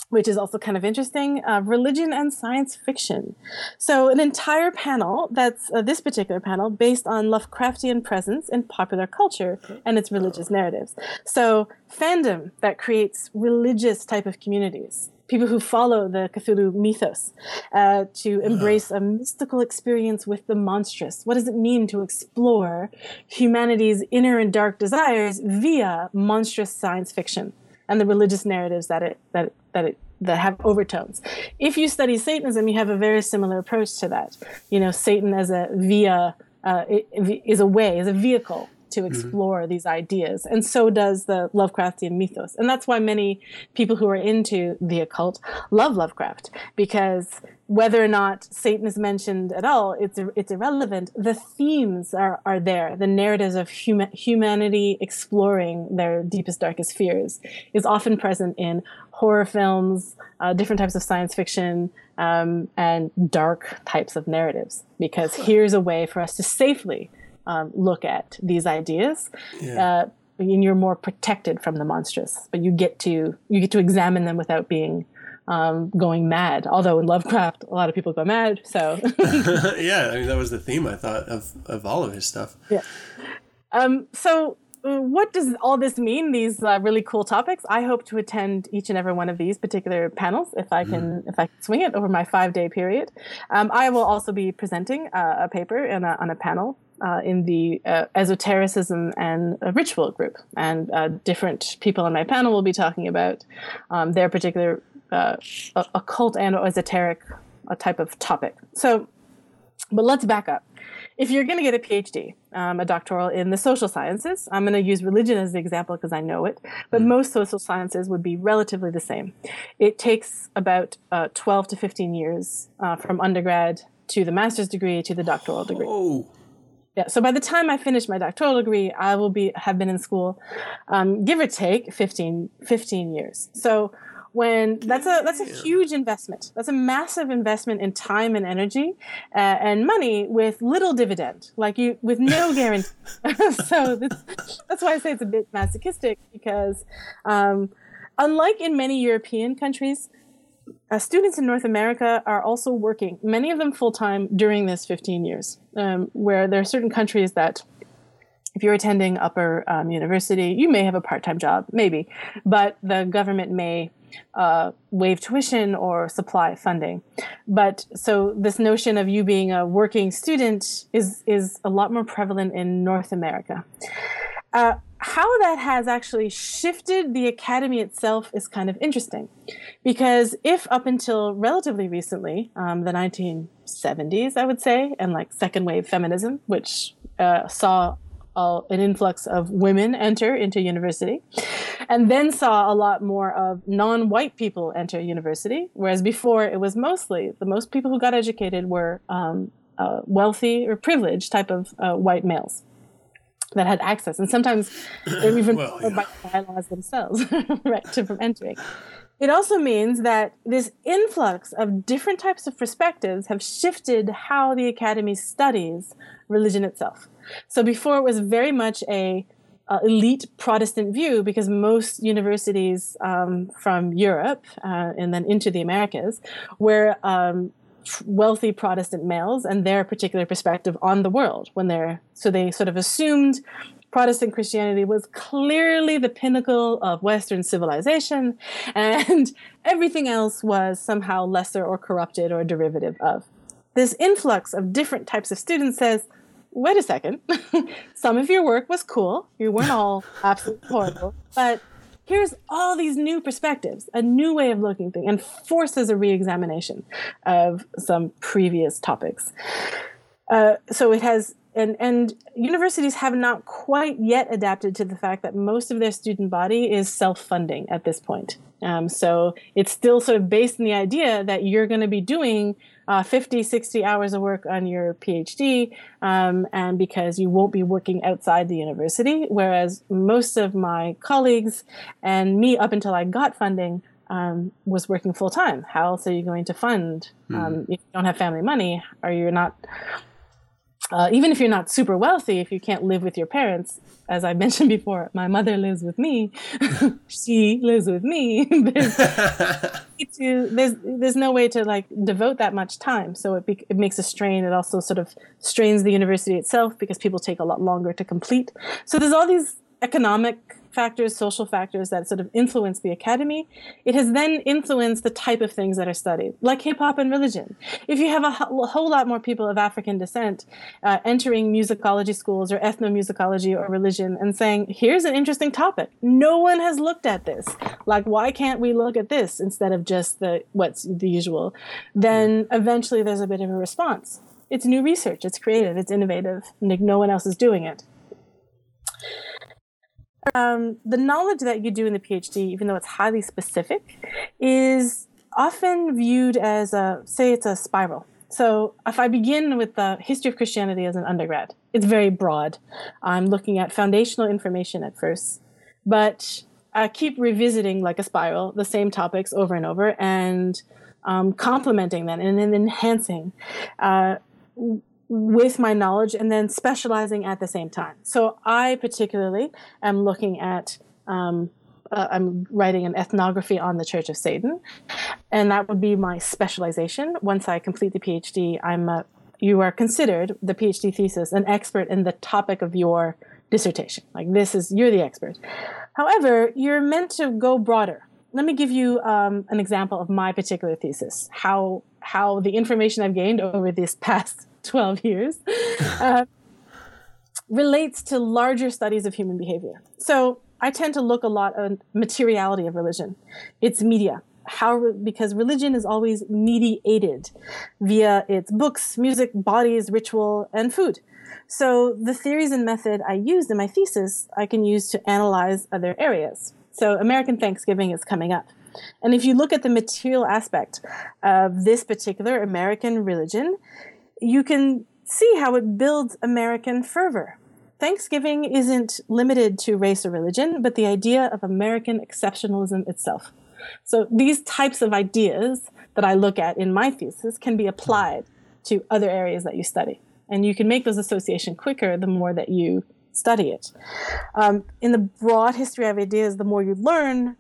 which is also kind of interesting, uh, religion and science fiction. So an entire panel that's uh, this particular panel based on Lovecraftian presence in popular culture and its religious narratives. So fandom that creates religious type of communities. People who follow the Cthulhu mythos uh, to embrace a mystical experience with the monstrous. What does it mean to explore humanity's inner and dark desires via monstrous science fiction and the religious narratives that it that it, that it that have overtones. If you study Satanism, you have a very similar approach to that. You know, Satan as a via uh, is a way, is a vehicle to explore these ideas, and so does the Lovecraftian mythos. And that's why many people who are into the occult love Lovecraft because whether or not Satan is mentioned at all, it's it's irrelevant. The themes are, are there. The narratives of huma- humanity exploring their deepest, darkest fears is often present in horror films, uh, different types of science fiction, um, and dark types of narratives. Because here's a way for us to safely um, look at these ideas. Uh, and you're more protected from the monstrous, but you get to you get to examine them without being um, going mad. Although in Lovecraft, a lot of people go mad. So, yeah, I mean that was the theme I thought of of all of his stuff. yeah. Um, so, uh, what does all this mean? These uh, really cool topics. I hope to attend each and every one of these particular panels if I can if I can swing it over my five day period. Um, I will also be presenting uh, a paper in a, on a panel. Uh, in the uh, esotericism and uh, ritual group, and uh, different people on my panel will be talking about um, their particular uh, occult and esoteric uh, type of topic. So, but let's back up. If you're going to get a PhD, um, a doctoral in the social sciences, I'm going to use religion as the example because I know it, but most social sciences would be relatively the same. It takes about uh, 12 to 15 years uh, from undergrad to the master's degree to the doctoral degree. Oh, Yeah. So by the time I finish my doctoral degree, I will be have been in school, um, give or take 15, 15 years. So when that's a that's a huge investment. That's a massive investment in time and energy uh, and money with little dividend, like you with no guarantee. so this, that's why I say it's a bit masochistic because, um, unlike in many European countries, uh, students in North America are also working, many of them full time during this 15 years, um, where there are certain countries that, if you're attending upper um, university, you may have a part time job, maybe, but the government may uh, waive tuition or supply funding. But so this notion of you being a working student is is a lot more prevalent in North America. Uh, how that has actually shifted the academy itself is kind of interesting. Because if up until relatively recently, um, the 1970s, I would say, and like second wave feminism, which uh, saw an influx of women enter into university, and then saw a lot more of non white people enter university, whereas before it was mostly the most people who got educated were um, uh, wealthy or privileged type of uh, white males that had access, and sometimes they're even Well, barred by the bylaws themselves, right, to from entering. It also means that this influx of different types of perspectives have shifted how the academy studies religion itself. So before it was very much a uh, elite Protestant view because most universities um, from Europe uh, and then into the Americas were um, wealthy Protestant males and their particular perspective on the world when they're so they sort of assumed Protestant Christianity was clearly the pinnacle of Western civilization, and everything else was somehow lesser or corrupted or derivative of. This influx of different types of students says, wait a second. Some of your work was cool. You weren't all absolutely horrible, but here's all these new perspectives, a new way of looking at things, and forces a re-examination of some previous topics. Uh, so it has and and universities have not quite yet adapted to the fact that most of their student body is self-funding at this point. Um, so it's still sort of based on the idea that you're going to be doing uh, 50, 60 hours of work on your PhD, um, and because you won't be working outside the university. Whereas most of my colleagues and me, up until I got funding, um, was working full time. How else are you going to fund mm. if you don't have family money, or you're not uh, even if you're not super wealthy, if you can't live with your parents, as I mentioned before, my mother lives with me. she lives with me. there's, to, there's, there's no way to like devote that much time. So it, be, it makes a strain. It also sort of strains the university itself because people take a lot longer to complete. So there's all these economic factors, social factors that sort of influence the academy, it has then influenced the type of things that are studied, like hip hop and religion. If you have a, whole lot more people of African descent uh, entering musicology schools or ethnomusicology or religion and saying, here's an interesting topic, no one has looked at this. Like, why can't we look at this instead of just the what's the usual? Then eventually there's a bit of a response. It's new research, it's creative, it's innovative, and no one else is doing it um, the knowledge that you do in the PhD, even though it's highly specific, is often viewed as a say it's a spiral. So if I begin with the history of Christianity as an undergrad, it's very broad. I'm looking at foundational information at first, but I keep revisiting like a spiral the same topics over and over and um, complementing them and then enhancing. Uh, with my knowledge and then specializing at the same time. So I particularly am looking at um, uh, I'm writing an ethnography on the Church of Satan, and that would be my specialization. Once I complete the PhD, I'm a, you are considered the PhD thesis an expert in the topic of your dissertation. Like this is you're the expert. However, you're meant to go broader. Let me give you um, an example of my particular thesis. How how the information I've gained over this past 12 years, uh, relates to larger studies of human behavior. So I tend to look a lot at materiality of religion, its media. How, because religion is always mediated via its books, music, bodies, ritual, and food. So the theories and method I used in my thesis, I can use to analyze other areas. So American Thanksgiving is coming up. And if you look at the material aspect of this particular American religion, you can see how it builds American fervor. Thanksgiving isn't limited to race or religion, but the idea of American exceptionalism itself. So these types of ideas that I look at in my thesis can be applied to other areas that you study. And you can make those associations quicker the more that you study it. Um, in the broad history of ideas, the more you learn,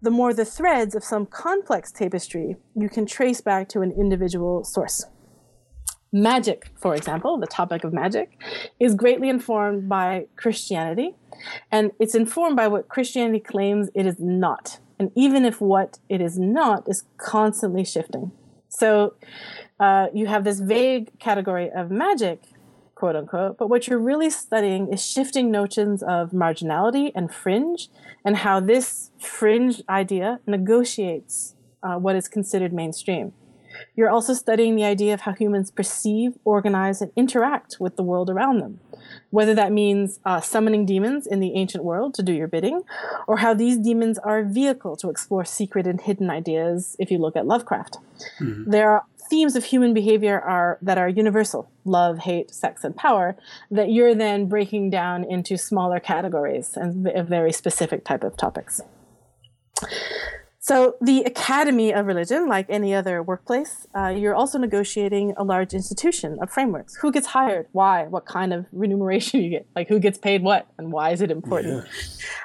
the more the threads of some complex tapestry you can trace back to an individual source. Magic, for example, the topic of magic, is greatly informed by Christianity, and it's informed by what Christianity claims it is not. And even if what it is not is constantly shifting. So uh, you have this vague category of magic, quote unquote, but what you're really studying is shifting notions of marginality and fringe, and how this fringe idea negotiates uh, what is considered mainstream. You're also studying the idea of how humans perceive, organize, and interact with the world around them. Whether that means uh, summoning demons in the ancient world to do your bidding, or how these demons are a vehicle to explore secret and hidden ideas if you look at Lovecraft. Mm-hmm. There are themes of human behavior are that are universal love hate sex and power that you're then breaking down into smaller categories and a very specific type of topics so, the Academy of Religion, like any other workplace, uh, you're also negotiating a large institution of frameworks. Who gets hired? Why? What kind of remuneration you get? Like, who gets paid what? And why is it important?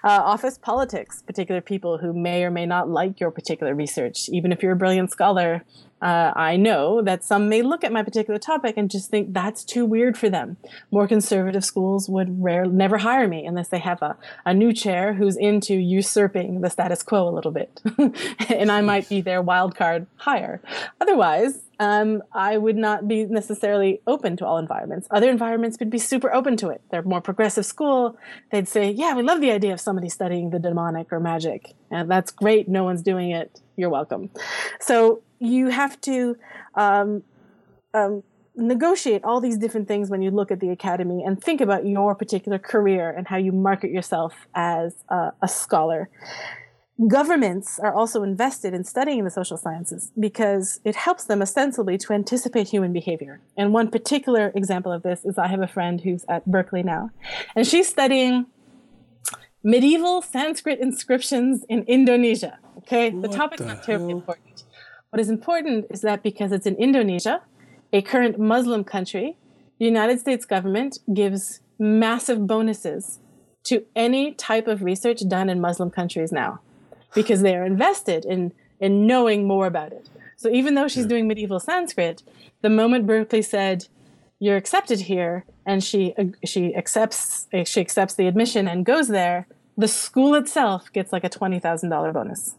Yeah. Uh, office politics, particular people who may or may not like your particular research. Even if you're a brilliant scholar, uh, I know that some may look at my particular topic and just think that's too weird for them. More conservative schools would rare, never hire me unless they have a, a new chair who's into usurping the status quo a little bit. and I might be their wild card hire. Otherwise, um, I would not be necessarily open to all environments. Other environments would be super open to it. They're more progressive school. They'd say, yeah, we love the idea of somebody studying the demonic or magic. And that's great. No one's doing it. You're welcome. So you have to um, um, negotiate all these different things when you look at the academy and think about your particular career and how you market yourself as a, a scholar. Governments are also invested in studying the social sciences because it helps them ostensibly to anticipate human behavior. And one particular example of this is I have a friend who's at Berkeley now, and she's studying medieval Sanskrit inscriptions in Indonesia. Okay, the topic's the not terribly hell? important. What is important is that because it's in Indonesia, a current Muslim country, the United States government gives massive bonuses to any type of research done in Muslim countries now because they are invested in, in knowing more about it. So even though she's doing medieval Sanskrit, the moment Berkeley said, you're accepted here, and she, she, accepts, she accepts the admission and goes there, the school itself gets like a $20,000 bonus.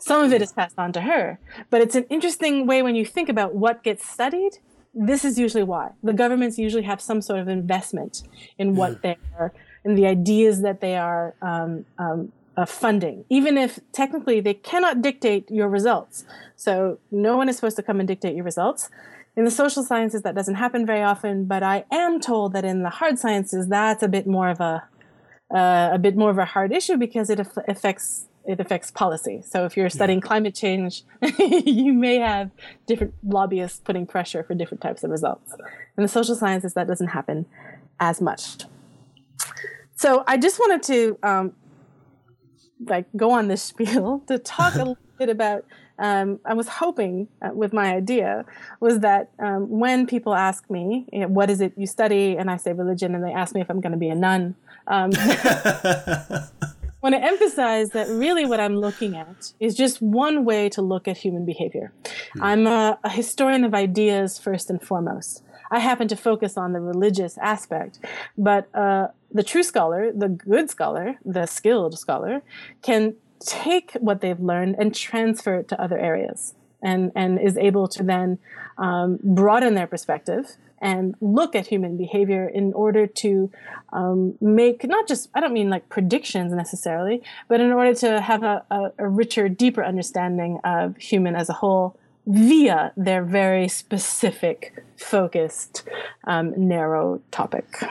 Some of it is passed on to her, but it's an interesting way when you think about what gets studied. This is usually why the governments usually have some sort of investment in what they are, in the ideas that they are um, um, uh, funding, even if technically they cannot dictate your results. So no one is supposed to come and dictate your results. In the social sciences, that doesn't happen very often, but I am told that in the hard sciences, that's a bit more of a uh, a bit more of a hard issue because it aff- affects it affects policy. So if you're studying climate change, you may have different lobbyists putting pressure for different types of results. In the social sciences, that doesn't happen as much. So I just wanted to um, like go on this spiel to talk a little bit about. Um, I was hoping uh, with my idea was that um, when people ask me, you know, "What is it you study?" and I say religion, and they ask me if I'm going to be a nun. Want to emphasize that really what I'm looking at is just one way to look at human behavior. I'm a, a historian of ideas first and foremost. I happen to focus on the religious aspect, but uh, the true scholar, the good scholar, the skilled scholar, can take what they've learned and transfer it to other areas and, and is able to then um, broaden their perspective and look at human behavior in order to um, make not just i don't mean like predictions necessarily but in order to have a, a, a richer deeper understanding of human as a whole via their very specific focused um, narrow topic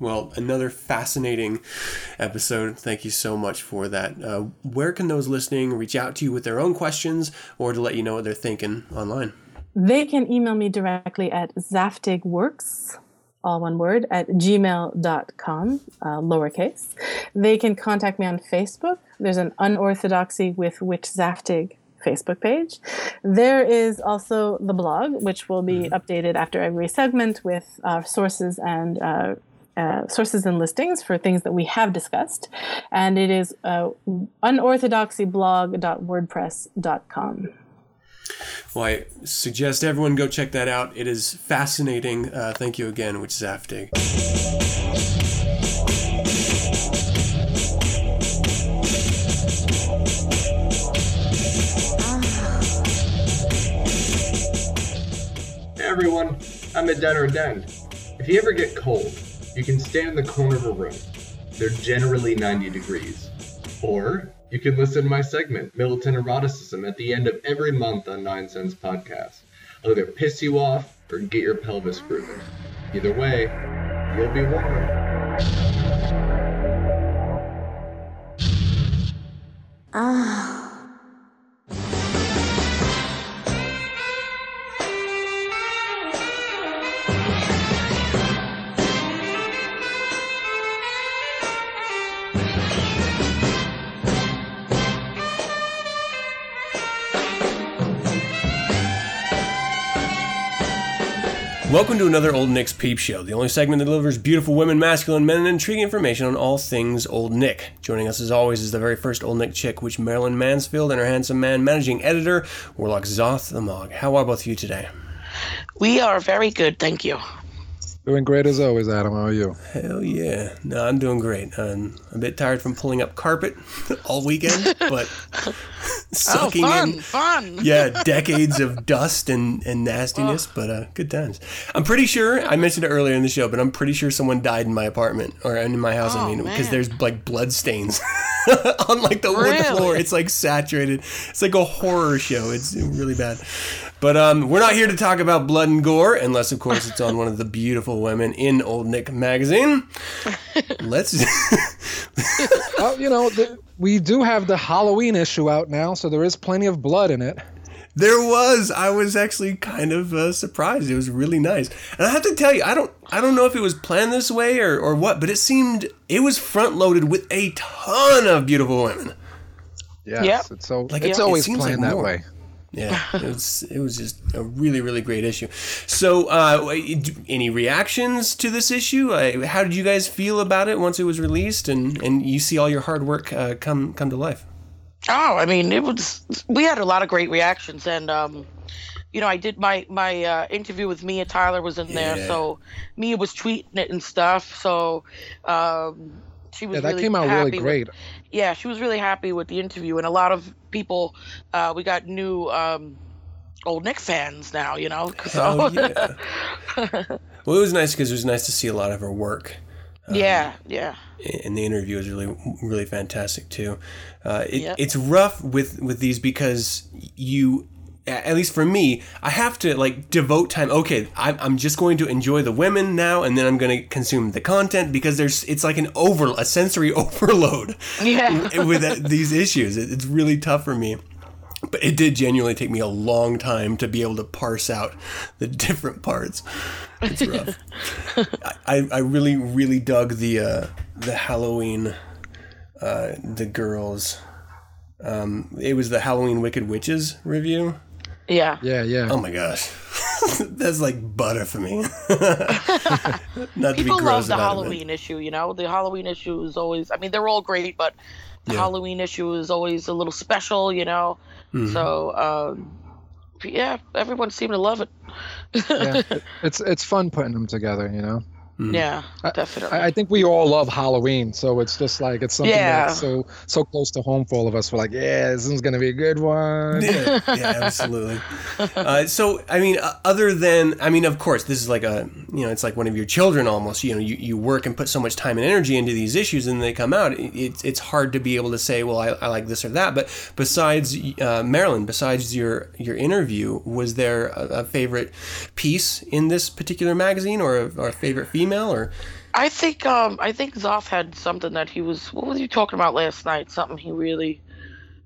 Well, another fascinating episode. Thank you so much for that. Uh, where can those listening reach out to you with their own questions or to let you know what they're thinking online? They can email me directly at zaftigworks all one word at gmail.com uh, lowercase. They can contact me on facebook. There's an unorthodoxy with witch zaftig facebook page. There is also the blog which will be updated after every segment with uh, sources and uh, uh, sources and listings for things that we have discussed. And it is uh, unorthodoxyblog.wordpress.com Well, I suggest everyone go check that out. It is fascinating. Uh, thank you again, which is Zaftig. Hey everyone, I'm a den or den. If you ever get cold, you can stand in the corner of a room. They're generally 90 degrees. Or you can listen to my segment, Militant Eroticism, at the end of every month on 9sense Podcast. I'll either piss you off or get your pelvis grooving. Either way, you'll be warm. Welcome to another Old Nick's Peep Show, the only segment that delivers beautiful women, masculine men, and intriguing information on all things Old Nick. Joining us as always is the very first Old Nick chick, which Marilyn Mansfield and her handsome man, managing editor, Warlock Zoth the Mog. How are both of you today? We are very good, thank you. Doing great as always, Adam. How are you? Hell yeah. No, I'm doing great. I'm a bit tired from pulling up carpet all weekend, but sucking oh, fun, in fun. yeah, decades of dust and, and nastiness, but uh, good times. I'm pretty sure I mentioned it earlier in the show, but I'm pretty sure someone died in my apartment or in my house. I Oh, mean, because there's like blood stains on like the wood floor. It's like saturated. It's like a horror show. It's really bad. But um, we're not here to talk about blood and gore, unless of course it's on one of the beautiful women in Old Nick magazine. Let's. Oh, you know, the, we do have the Halloween issue out now, so there is plenty of blood in it. There was. I was actually kind of uh, surprised. It was really nice, and I have to tell you, I don't, I don't know if it was planned this way or, or what, but it seemed it was front loaded with a ton of beautiful women. Yes, Yep. it's so Like, it's it- it always seems planned like that more. way. Yeah, it was, it was just a really, really great issue. So, uh, any reactions to this issue? Uh, how did you guys feel about it once it was released, and, and you see all your hard work uh, come come to life? Oh, I mean, it was. We had a lot of great reactions, and um, you know, I did my my uh, interview with Mia Tyler was in Yeah. there, so Mia was tweeting it and stuff. So um, she was Yeah, that really came out happy really with- great. yeah, she was really happy with the interview, and a lot of people. Uh, we got new um, old Nick fans now, you know. So, Oh yeah. well, it was nice because it was nice to see a lot of her work. yeah, yeah. and the interview is really really fantastic too. Uh, it, Yep. It's rough with with these because you, at least for me, I have to like devote time. Okay, I'm, I'm just going to enjoy the women now, and then I'm going to consume the content because there's it's like an over a sensory overload Yeah. with that, these issues. It, it's really tough for me. But it did genuinely take me a long time to be able to parse out the different parts. It's rough. I, I really really dug the uh, the Halloween uh, the girls. Um, it was the Halloween Wicked Witches review. Yeah. Yeah, yeah. Oh my gosh, that's like butter for me. Not to People be gross love the about Halloween issue, you know. The Halloween issue is always. I mean, they're all great, but the Yeah. Halloween issue is always a little special, you know. Mm-hmm. So, um, yeah, everyone seemed to love it. yeah. It's it's fun putting them together, you know. Yeah, definitely. I, I think we all love Halloween, so it's just like it's something Yeah. that's so so close to home for all of us. We're like, yeah, this is gonna be a good one. Yeah, yeah, absolutely. Uh, so, I mean, uh, other than, I mean, of course, this is like a, you know, it's like one of your children almost. You know, you, you work and put so much time and energy into these issues, and they come out. It, it's it's hard to be able to say, well, I, I like this or that. But besides uh, Marilyn, besides your your interview, was there a, a favorite piece in this particular magazine, or a, or a favorite female, or I think um I think Zoff had something that he was what was you talking about last night? Something he really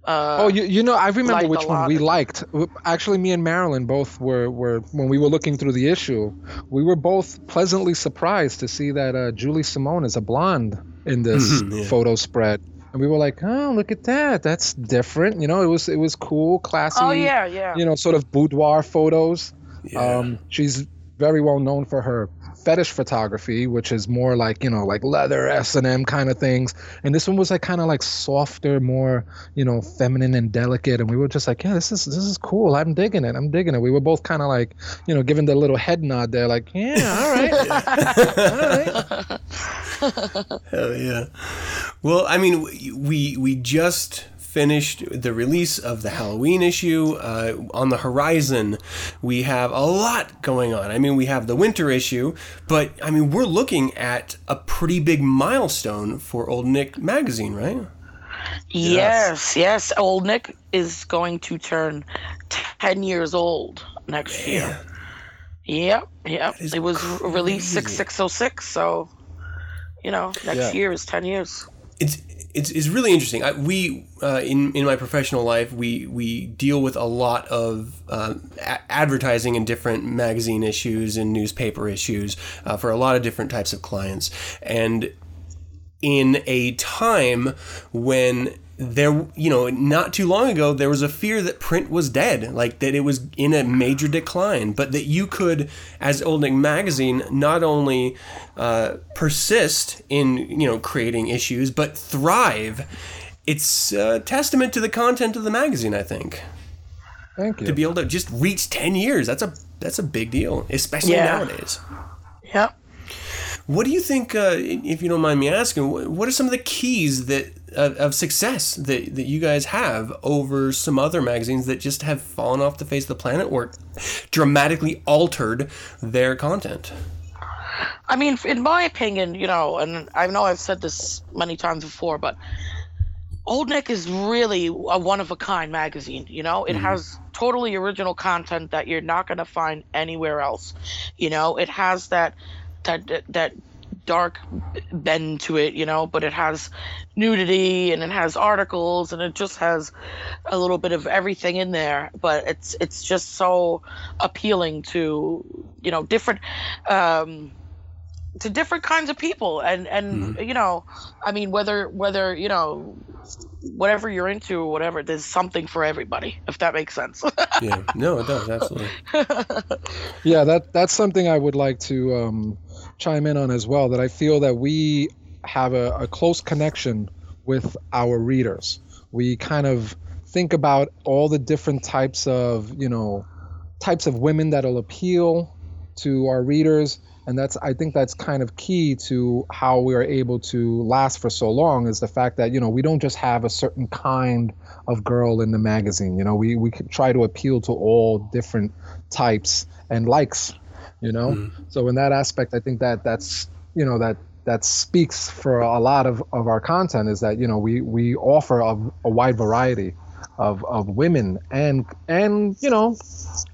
uh Oh, you, you know, I remember which one we liked. Actually, me and Marilyn both were, were when we were looking through the issue, we were both pleasantly surprised to see that uh, Julie Simone is a blonde in this Mhm, yeah. photo spread, and we were like, "Oh, look at that! That's different." You know, it was it was cool, classy. Oh yeah, yeah. You know, sort of boudoir photos. yeah. Um, she's very well known for her fetish photography, which is more like you know like leather S and M kind of things. And this one was like kind of like softer, more you know feminine and delicate. And we were just like, yeah, this is this is cool. I'm digging it. I'm digging it. We were both kind of like you know giving the little head nod there, like yeah, all right, all right. Hell yeah. Well, I mean, we- we we just finished the release of the Halloween issue. Uh, on the horizon, we have a lot going on. I mean, we have the winter issue, but I mean, we're looking at a pretty big milestone for Old Nick magazine, right? Yes, yes. Old Nick is going to turn 10 years old next year. Yep, yep. It was r- released crazy. 6606, so, you know, next Yeah. year is 10 years. it's it's, it's really interesting. I, we uh, in in my professional life, we we deal with a lot of uh, a- advertising in different magazine issues and newspaper issues uh, for a lot of different types of clients, and in a time when there you know not too long ago there was a fear that print was dead like that it was in a major decline but that you could as old nick magazine not only uh, persist in you know creating issues but thrive it's a testament to the content of the magazine i think Thank you. to be able to just reach 10 years that's a that's a big deal especially Yeah. nowadays Yep. what do you think, uh, if you don't mind me asking, what are some of the keys that of, of success that, that you guys have over some other magazines that just have fallen off the face of the planet or dramatically altered their content? I mean, in my opinion, you know, and I know I've said this many times before, but Old Nick is really a one of a kind magazine. You know, it mm-hmm. has totally original content that you're not going to find anywhere else. You know, it has that that that dark bend to it, you know, but it has nudity and it has articles and it just has a little bit of everything in there. But it's it's just so appealing to you know different. Um, to different kinds of people and and you know i mean whether whether you know whatever you're into or whatever there's something for everybody if that makes sense Yeah, no, it does absolutely. Yeah, that that's something I would like to um, chime in on as well. That I feel that we have a, a close connection with our readers. We kind of think about all the different types of you know types of women that'll appeal to our readers and that's i think that's kind of key to how we are able to last for so long is the fact that you know we don't just have a certain kind of girl in the magazine you know we we try to appeal to all different types and likes you know? So in that aspect i think that that's you know that that speaks for a lot of, of our content is that you know we we offer a, a wide variety of, of women and and you know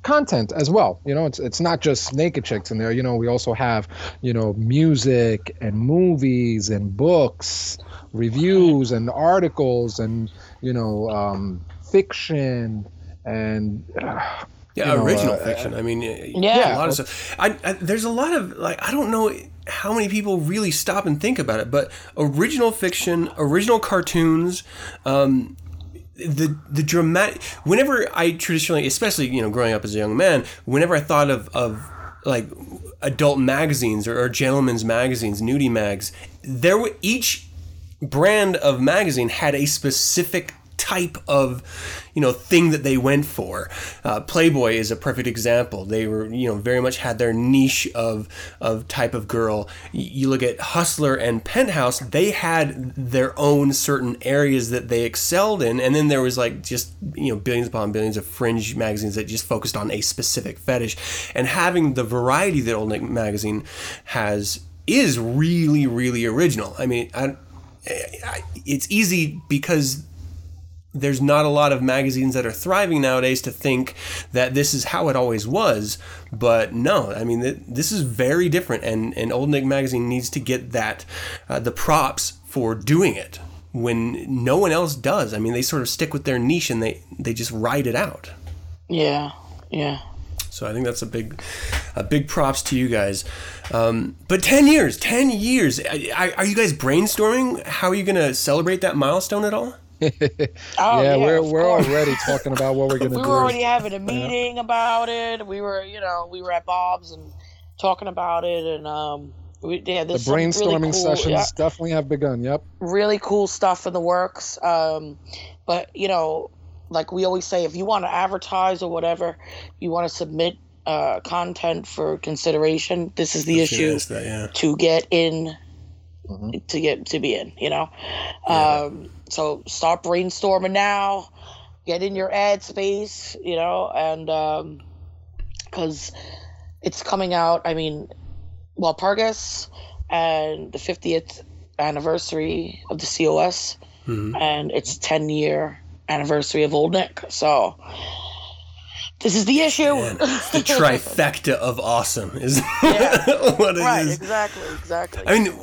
content as well. You know it's it's not just naked chicks in there. You know we also have you know music and movies and books reviews and articles and you know um, fiction and uh, Yeah, you know, original uh, fiction. I mean, Yeah. a lot of stuff. I, I, there's a lot of like I don't know how many people really stop and think about it, but original fiction, original cartoons, um, the the dramatic. Whenever I traditionally, especially you know, growing up as a young man, whenever I thought of of like adult magazines or, or gentlemen's magazines, nudie mags, there were each brand of magazine had a specific type of you know thing that they went for. Uh, playboy is a perfect example. They were you know very much had their niche of of type of girl. You look at hustler and penthouse they had their own certain areas that they excelled in and then there was like just you know billions upon billions of fringe magazines that just focused on a specific fetish. And having the variety that old nick magazine has is really really original. I mean I, I, it's easy because there's not a lot of magazines that are thriving nowadays to think that this is how it always was but no i mean th- this is very different and and old nick magazine needs to get that uh, the props for doing it when no one else does i mean they sort of stick with their niche and they they just ride it out yeah yeah so I think that's a big, a big props to you guys. Um, but ten years, ten years. I- I- Are you guys brainstorming? How are you going to celebrate that milestone at all? oh, yeah, we're we're course. already talking about what we're gonna we do. We were already having a meeting about it we were you know we were at bob's and talking about it and um we yeah the there's some really brainstorming cool, sessions yeah, definitely have begun. Yep. really cool stuff in the works. Um, but you know, like we always say, if you want to advertise or whatever, you want to submit uh, content for consideration. This is the issue that, yeah. to get in, Mm-hmm. to get to be in. You know, um, so start brainstorming now. Get in your ad space. You know, and because it's coming out. I mean, Walpurgis and the 50th anniversary of the COS Mm-hmm. and its 10 year anniversary of Old Nick. So this is the issue. Man, it's the trifecta of awesome is Yeah. what it is. right, exactly, exactly. I mean,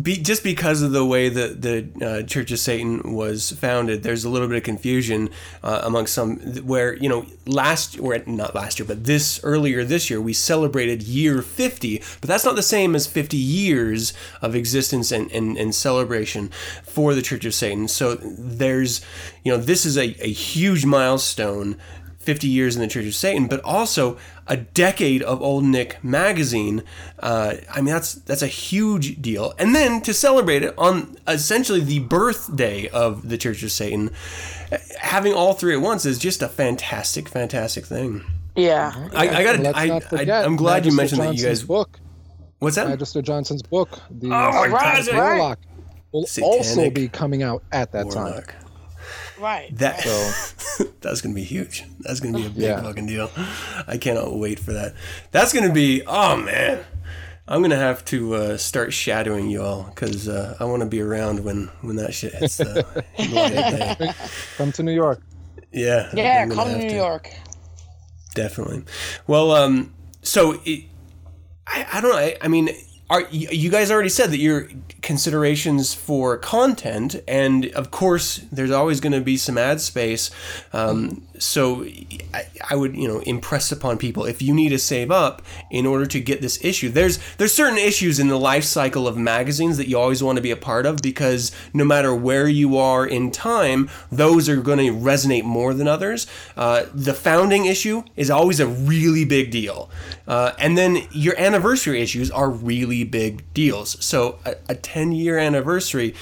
be, just because of the way that the uh, Church of Satan was founded, there's a little bit of confusion uh, among some. Where you know, last or not last year, but this earlier this year, we celebrated year 50, but that's not the same as 50 years of existence and, and, and celebration for the Church of Satan. So there's, you know, this is a, a huge milestone 50 years in the Church of Satan, but also a decade of Old Nick magazine. Uh, I mean, that's that's a huge deal. And then to celebrate it on essentially the birthday of the Church of Satan, having all three at once is just a fantastic, fantastic thing. Yeah. I, I got. Let's I, not I, forget I'm glad you Magister mentioned that you guys. book. What's that? Magister Johnson's book, the Oh, my Satanic God. Warlock, will Satanic also be coming out at that time. Warlock. Right. That So that's gonna be huge. That's gonna be a big Yeah. fucking deal. I cannot wait for that. That's gonna be. Oh man, I'm gonna have to uh, start shadowing you all because uh, I want to be around when when that shit hits the. the light of day. come to New York. yeah. Yeah, I'm come to New to. York. Definitely. Well, um, so it, I, I don't know. I, I mean, are you you guys already said that your considerations for content, and of course, there's always going to be some ad space. Um, so I, I would, you know, impress upon people if you need to save up in order to get this issue. There's there's certain issues in the life cycle of magazines that you always want to be a part of because no matter where you are in time, those are going to resonate more than others. Uh, the founding issue is always a really big deal, uh, and then your anniversary issues are really big deals. So a, a 10 year anniversary.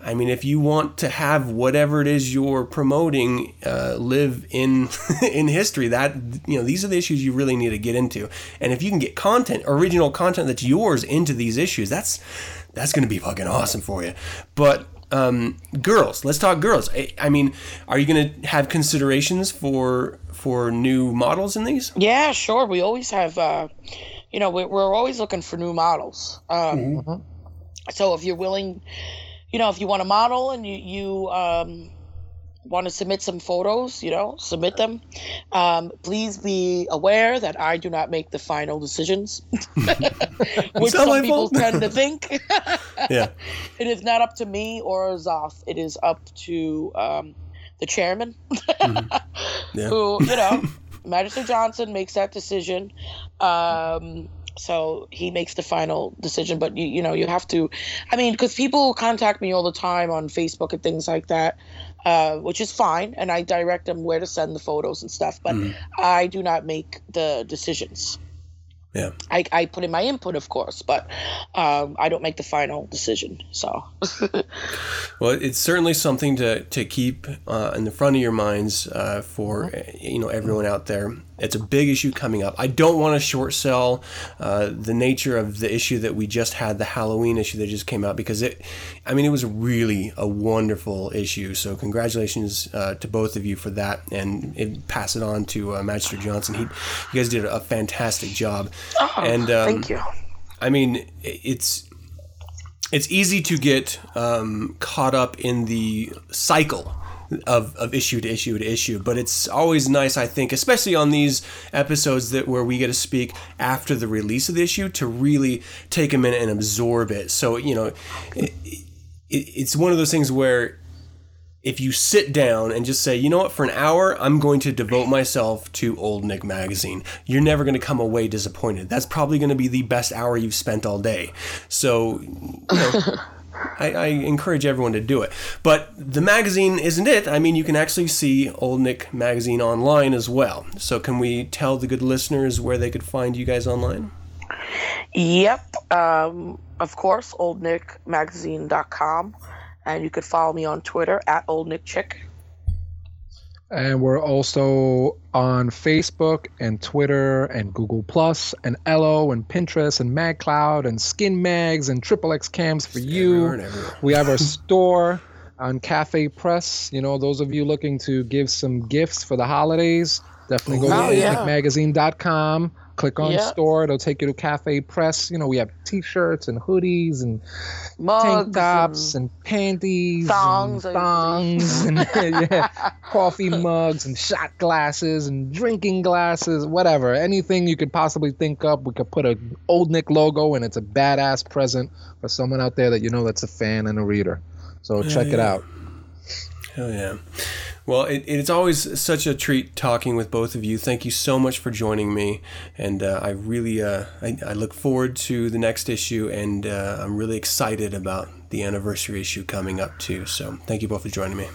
I mean, if you want to have whatever it is you're promoting uh, live in in history, that you know these are the issues you really need to get into. And if you can get content, original content that's yours into these issues, that's that's going to be fucking awesome for you. But um, girls, let's talk girls. I, I mean, are you going to have considerations for for new models in these? Yeah, sure. We always have, uh, you know, we're, we're always looking for new models. Um, Mm-hmm. So if you're willing, you know, if you want to model and you, you um, want to submit some photos, you know, submit them. Um, please be aware that I do not make the final decisions, which some people tend to think. Yeah. it is not up to me or Zoth. It is up to um, the chairman, Yeah. who you know, Magister Johnson makes that decision. Um, so he makes the final decision. But you you know you have to, I mean, because people contact me all the time on Facebook and things like that. Uh, which is fine, and I direct them where to send the photos and stuff. But I do not make the decisions. Yeah. I, I put in my input, of course, but um, I don't make the final decision. So, Well, it's certainly something to, to keep uh, in the front of your minds uh, for uh, you know everyone out there. It's a big issue coming up. I don't want to short sell uh, the nature of the issue that we just had, the Halloween issue that just came out, because it, I mean, it was really a wonderful issue. So congratulations uh, to both of you for that, and it, pass it on to uh, Magister Johnson. He, you guys did a fantastic job. And um, Oh, thank you. I mean, it's it's easy to get um, caught up in the cycle of, of issue to issue to issue, but it's always nice, I think, especially on these episodes that where we get to speak after the release of the issue, to really take a minute and absorb it. So you know, it, it, it's one of those things where if you sit down and just say, you know what, for an hour, I'm going to devote myself to Old Nick magazine, you're never going to come away disappointed. That's probably going to be the best hour you've spent all day. So, you know, I, I encourage everyone to do it. But the magazine isn't it. I mean, you can actually see Old Nick magazine online as well. So, can we tell the good listeners where they could find you guys online? Yep. Um, of course, oldnickmagazine.com. And you could follow me on Twitter at oldnickchick. And we're also on Facebook and Twitter and Google Plus and Ello and Pinterest and MagCloud and Skin Mags and Triple X Cams for you. everywhere and everywhere. We have our store on Cafe Press. You know, those of you looking to give some gifts for the holidays, definitely go Oh, to yeah. oldnickmagazine.com. Click on Yeah. store, it'll take you to Cafe Press. You know, we have t-shirts and hoodies and Mugs tank tops and and, panties thongs, I and thongs and yeah, coffee mugs and shot glasses and drinking glasses, whatever. Anything you could possibly think up, we could put a old Nick logo and it's a badass present for someone out there that you know that's a fan and a reader. So check it yeah. out. Hell yeah. Well, it, it's always such a treat talking with both of you. Thank you so much for joining me, and uh, I really uh, I, I look forward to the next issue, and uh, I'm really excited about the anniversary issue coming up too. So thank you both for joining me.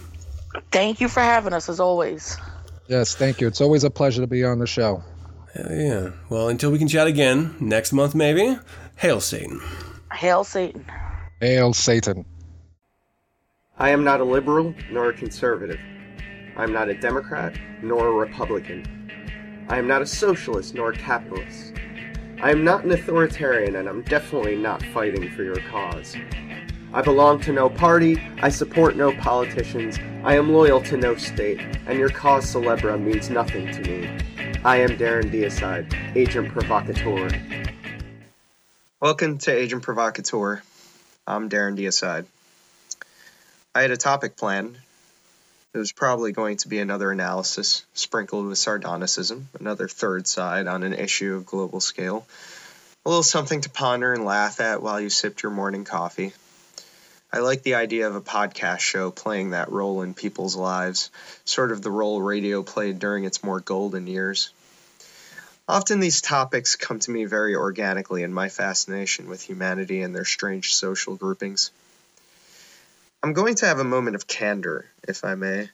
thank you for having us as always. Yes, thank you. It's always a pleasure to be on the show. Hell yeah. Well, until we can chat again next month, maybe. Hail Satan. Hail Satan. Hail Satan. I am not a liberal nor a conservative. I am not a Democrat nor a Republican. I am not a socialist nor a capitalist. I am not an authoritarian and I'm definitely not fighting for your cause. I belong to no party, I support no politicians, I am loyal to no state, and your cause celebra means nothing to me. I am Darren Deicide, Agent Provocateur. Welcome to Agent Provocateur. I'm Darren Deicide. I had a topic planned. Was probably going to be another analysis sprinkled with sardonicism, another third side on an issue of global scale. A little something to ponder and laugh at while you sipped your morning coffee. I like the idea of a podcast show playing that role in people's lives, sort of the role radio played during its more golden years. Often these topics come to me very organically in my fascination with humanity and their strange social groupings. I'm going to have a moment of candor, if I may.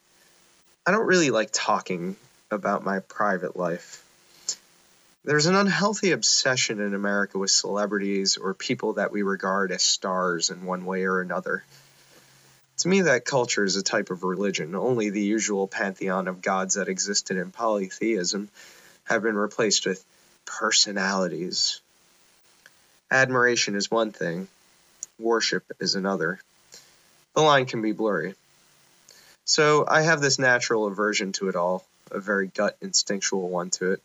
I don't really like talking about my private life. There's an unhealthy obsession in America with celebrities or people that we regard as stars in one way or another. To me, that culture is a type of religion. Only the usual pantheon of gods that existed in polytheism have been replaced with personalities. Admiration is one thing, worship is another. The line can be blurry. So I have this natural aversion to it all, a very gut instinctual one to it,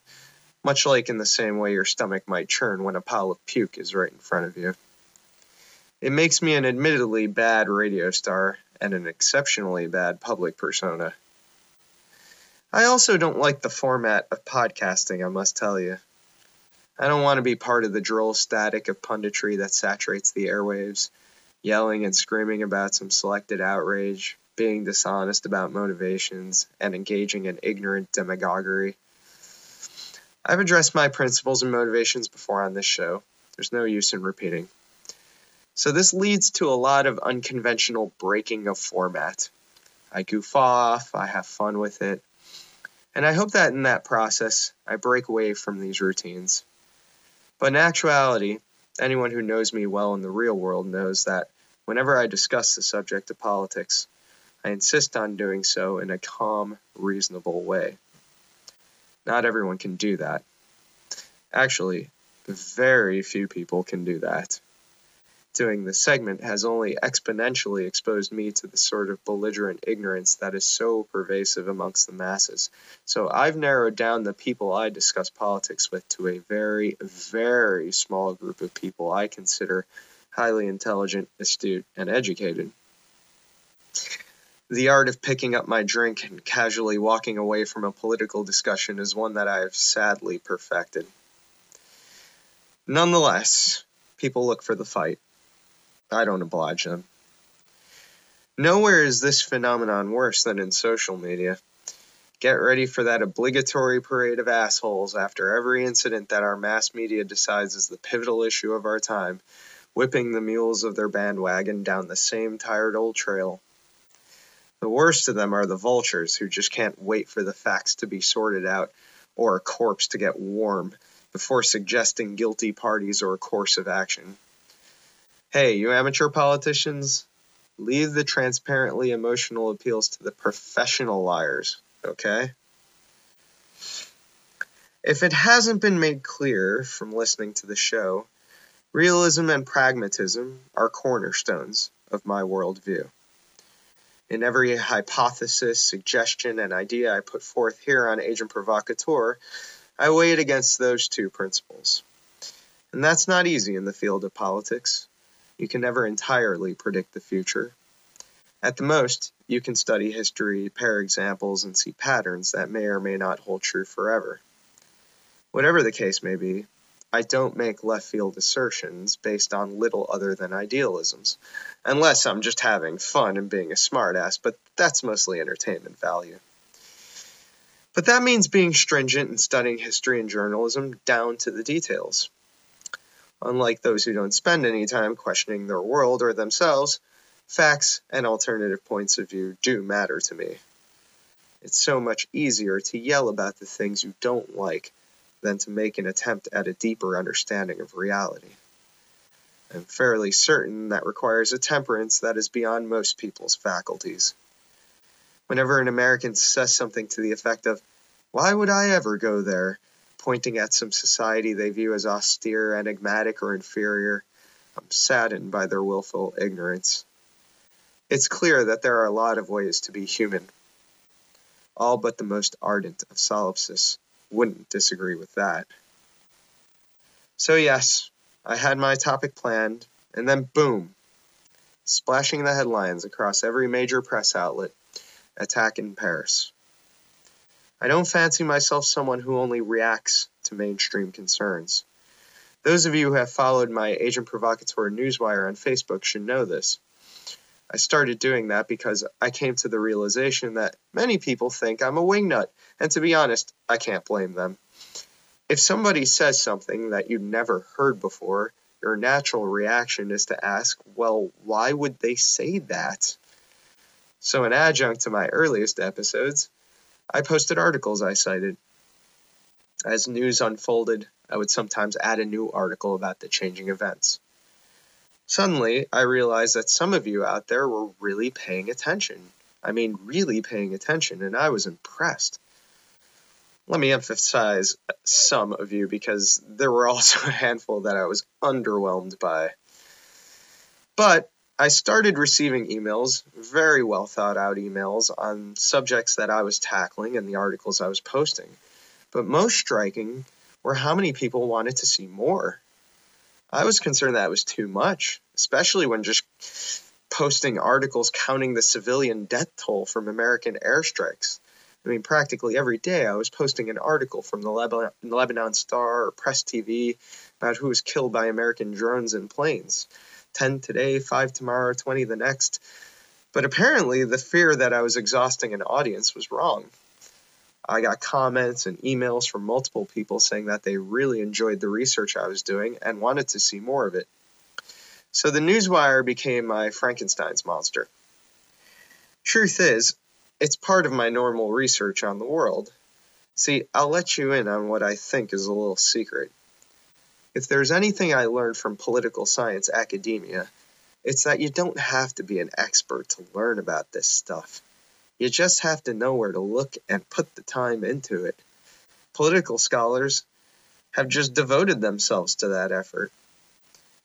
much like in the same way your stomach might churn when a pile of puke is right in front of you. It makes me an admittedly bad radio star and an exceptionally bad public persona. I also don't like the format of podcasting, I must tell you. I don't want to be part of the droll static of punditry that saturates the airwaves, yelling and screaming about some selected outrage, being dishonest about motivations, and engaging in ignorant demagoguery. I've addressed my principles and motivations before on this show. There's no use in repeating. So this leads to a lot of unconventional breaking of format. I goof off, I have fun with it, and I hope that in that process I break away from these routines. But in actuality, anyone who knows me well in the real world knows that whenever I discuss the subject of politics, I insist on doing so in a calm, reasonable way. Not everyone can do that. Actually, very few people can do that. Doing this segment has only exponentially exposed me to the sort of belligerent ignorance that is so pervasive amongst the masses. So I've narrowed down the people I discuss politics with to a very, very small group of people I consider highly intelligent, astute, and educated. The art of picking up my drink and casually walking away from a political discussion is one that I have sadly perfected. Nonetheless, people look for the fight. I don't oblige them. Nowhere is this phenomenon worse than in social media. Get ready for that obligatory parade of assholes after every incident that our mass media decides is the pivotal issue of our time, whipping the mules of their bandwagon down the same tired old trail. The worst of them are the vultures who just can't wait for the facts to be sorted out or a corpse to get warm before suggesting guilty parties or a course of action. Hey, you amateur politicians, leave the transparently emotional appeals to the professional liars, okay? If it hasn't been made clear from listening to the show, realism and pragmatism are cornerstones of my worldview. In every hypothesis, suggestion, and idea I put forth here on Agent Provocateur, I weigh it against those two principles. And that's not easy in the field of politics. You can never entirely predict the future. At the most, you can study history, pair examples, and see patterns that may or may not hold true forever. Whatever the case may be, I don't make left field assertions based on little other than idealisms, unless I'm just having fun and being a smartass, but that's mostly entertainment value. But that means being stringent and studying history and journalism down to the details. Unlike those who don't spend any time questioning their world or themselves, facts and alternative points of view do matter to me. It's so much easier to yell about the things you don't like than to make an attempt at a deeper understanding of reality. I'm fairly certain that requires a temperance that is beyond most people's faculties. Whenever an American says something to the effect of, Why would I ever go there? pointing at some society they view as austere, enigmatic, or inferior, I'm saddened by their willful ignorance. It's clear that there are a lot of ways to be human. All but the most ardent of solipsists wouldn't disagree with that. So, yes, I had my topic planned, and then boom, splashing the headlines across every major press outlet attack in Paris. I don't fancy myself someone who only reacts to mainstream concerns. Those of you who have followed my Agent Provocateur newswire on Facebook should know this. I started doing that because I came to the realization that many people think I'm a wingnut, and to be honest, I can't blame them. If somebody says something that you've never heard before, your natural reaction is to ask, well, why would they say that? So, an adjunct to my earliest episodes, I posted articles I cited. As news unfolded, I would sometimes add a new article about the changing events. Suddenly, I realized that some of you out there were really paying attention. I mean, really paying attention, and I was impressed. Let me emphasize some of you because there were also a handful that I was underwhelmed by. But I started receiving emails, very well thought out emails, on subjects that I was tackling and the articles I was posting. But most striking were how many people wanted to see more. I was concerned that was too much, especially when just posting articles counting the civilian death toll from American airstrikes. I mean, practically every day I was posting an article from the Lebanon, Lebanon Star or Press TV about who was killed by American drones and planes. 10 today, 5 tomorrow, 20 the next. But apparently, the fear that I was exhausting an audience was wrong. I got comments and emails from multiple people saying that they really enjoyed the research I was doing and wanted to see more of it. So the Newswire became my Frankenstein's monster. Truth is, it's part of my normal research on the world. See, I'll let you in on what I think is a little secret. If there's anything I learned from political science academia, it's that you don't have to be an expert to learn about this stuff. You just have to know where to look and put the time into it. Political scholars have just devoted themselves to that effort.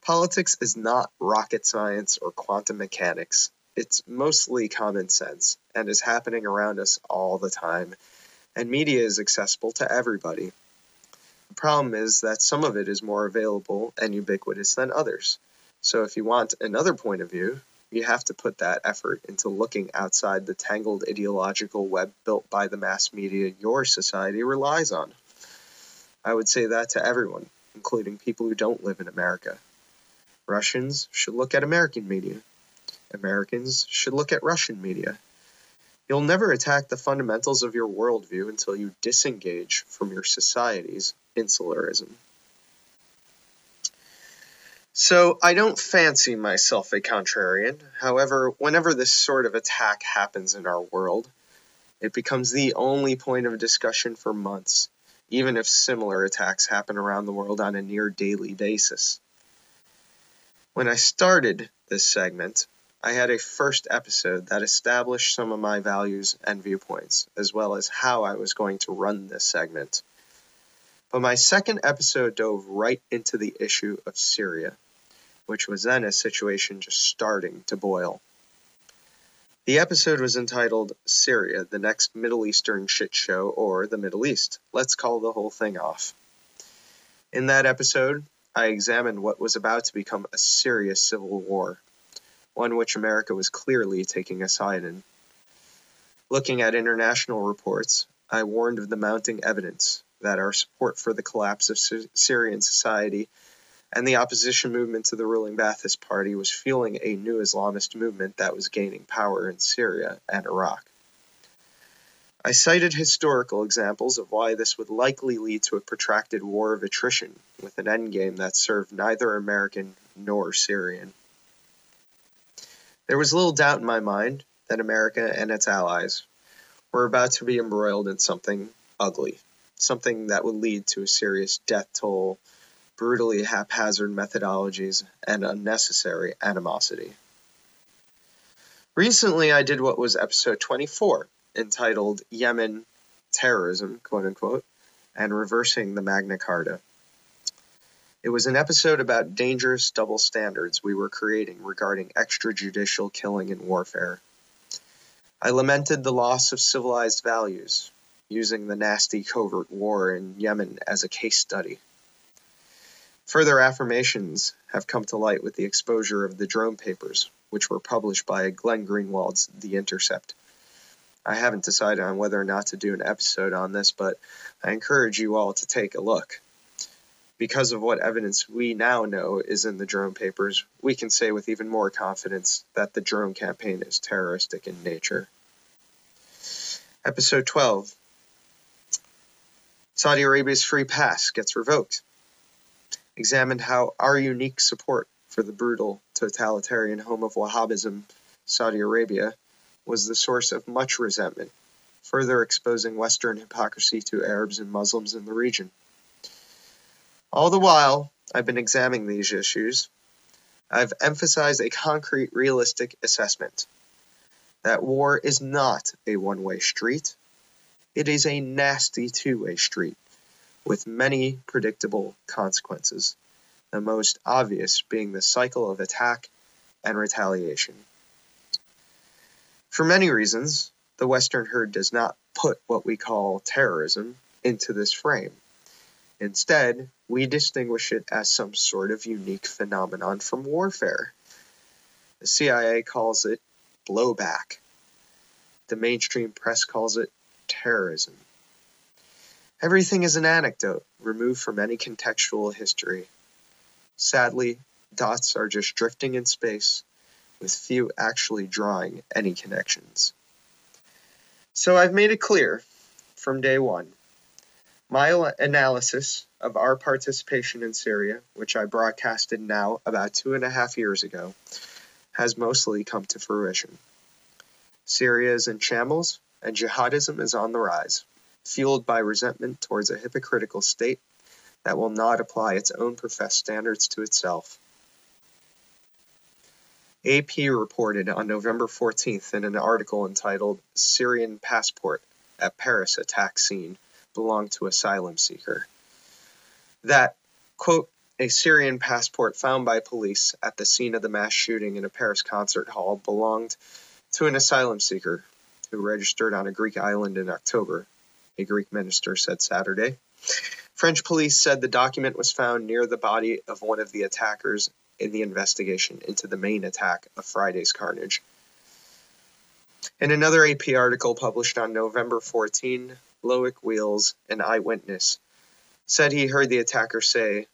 Politics is not rocket science or quantum mechanics. It's mostly common sense and is happening around us all the time, and media is accessible to everybody. The problem is that some of it is more available and ubiquitous than others. So if you want another point of view, you have to put that effort into looking outside the tangled ideological web built by the mass media your society relies on. I would say that to everyone, including people who don't live in America. Russians should look at American media. Americans should look at Russian media. You'll never attack the fundamentals of your worldview until you disengage from your society's insularism. So, I don't fancy myself a contrarian. However, whenever this sort of attack happens in our world, it becomes the only point of discussion for months, even if similar attacks happen around the world on a near daily basis. When I started this segment, I had a first episode that established some of my values and viewpoints, as well as how I was going to run this segment. But my second episode dove right into the issue of Syria, which was then a situation just starting to boil. The episode was entitled Syria, the next Middle Eastern shit show, or the Middle East. Let's call the whole thing off. In that episode, I examined what was about to become a serious civil war, one which America was clearly taking a side in. Looking at international reports, I warned of the mounting evidence that our support for the collapse of Sy- Syrian society and the opposition movement to the ruling Ba'athist Party was fueling a new Islamist movement that was gaining power in Syria and Iraq. I cited historical examples of why this would likely lead to a protracted war of attrition with an endgame that served neither American nor Syrian. There was little doubt in my mind that America and its allies were about to be embroiled in something ugly, something that would lead to a serious death toll brutally haphazard methodologies, and unnecessary animosity. Recently, I did what was episode 24, entitled Yemen Terrorism, quote unquote, and Reversing the Magna Carta. It was an episode about dangerous double standards we were creating regarding extrajudicial killing and warfare. I lamented the loss of civilized values, using the nasty covert war in Yemen as a case study. Further affirmations have come to light with the exposure of the drone papers, which were published by Glenn Greenwald's The Intercept. I haven't decided on whether or not to do an episode on this, but I encourage you all to take a look. Because of what evidence we now know is in the drone papers, we can say with even more confidence that the drone campaign is terroristic in nature. Episode 12 Saudi Arabia's free pass gets revoked examined how our unique support for the brutal totalitarian home of Wahhabism, Saudi Arabia, was the source of much resentment, further exposing Western hypocrisy to Arabs and Muslims in the region. All the while I've been examining these issues, I've emphasized a concrete, realistic assessment that war is not a one way street, it is a nasty two way street with many predictable consequences, the most obvious being the cycle of attack and retaliation. For many reasons, the Western herd does not put what we call terrorism into this frame. Instead, we distinguish it as some sort of unique phenomenon from warfare. The CIA calls it blowback. The mainstream press calls it terrorism. Everything is an anecdote, removed from any contextual history. Sadly, dots are just drifting in space, with few actually drawing any connections. So I've made it clear from day one. My analysis of our participation in Syria, which I broadcasted now about two and a half years ago, has mostly come to fruition. Syria is in shambles, and jihadism is on the rise fueled by resentment towards a hypocritical state that will not apply its own professed standards to itself. AP reported on November 14th in an article entitled Syrian Passport at Paris Attack Scene Belonged to Asylum Seeker that, quote, a Syrian passport found by police at the scene of the mass shooting in a Paris concert hall belonged to an asylum seeker who registered on a Greek island in October a Greek minister said Saturday. French police said the document was found near the body of one of the attackers in the investigation into the main attack of Friday's carnage. In another AP article published on November 14, Loic Wheels, an eyewitness, said he heard the attacker say,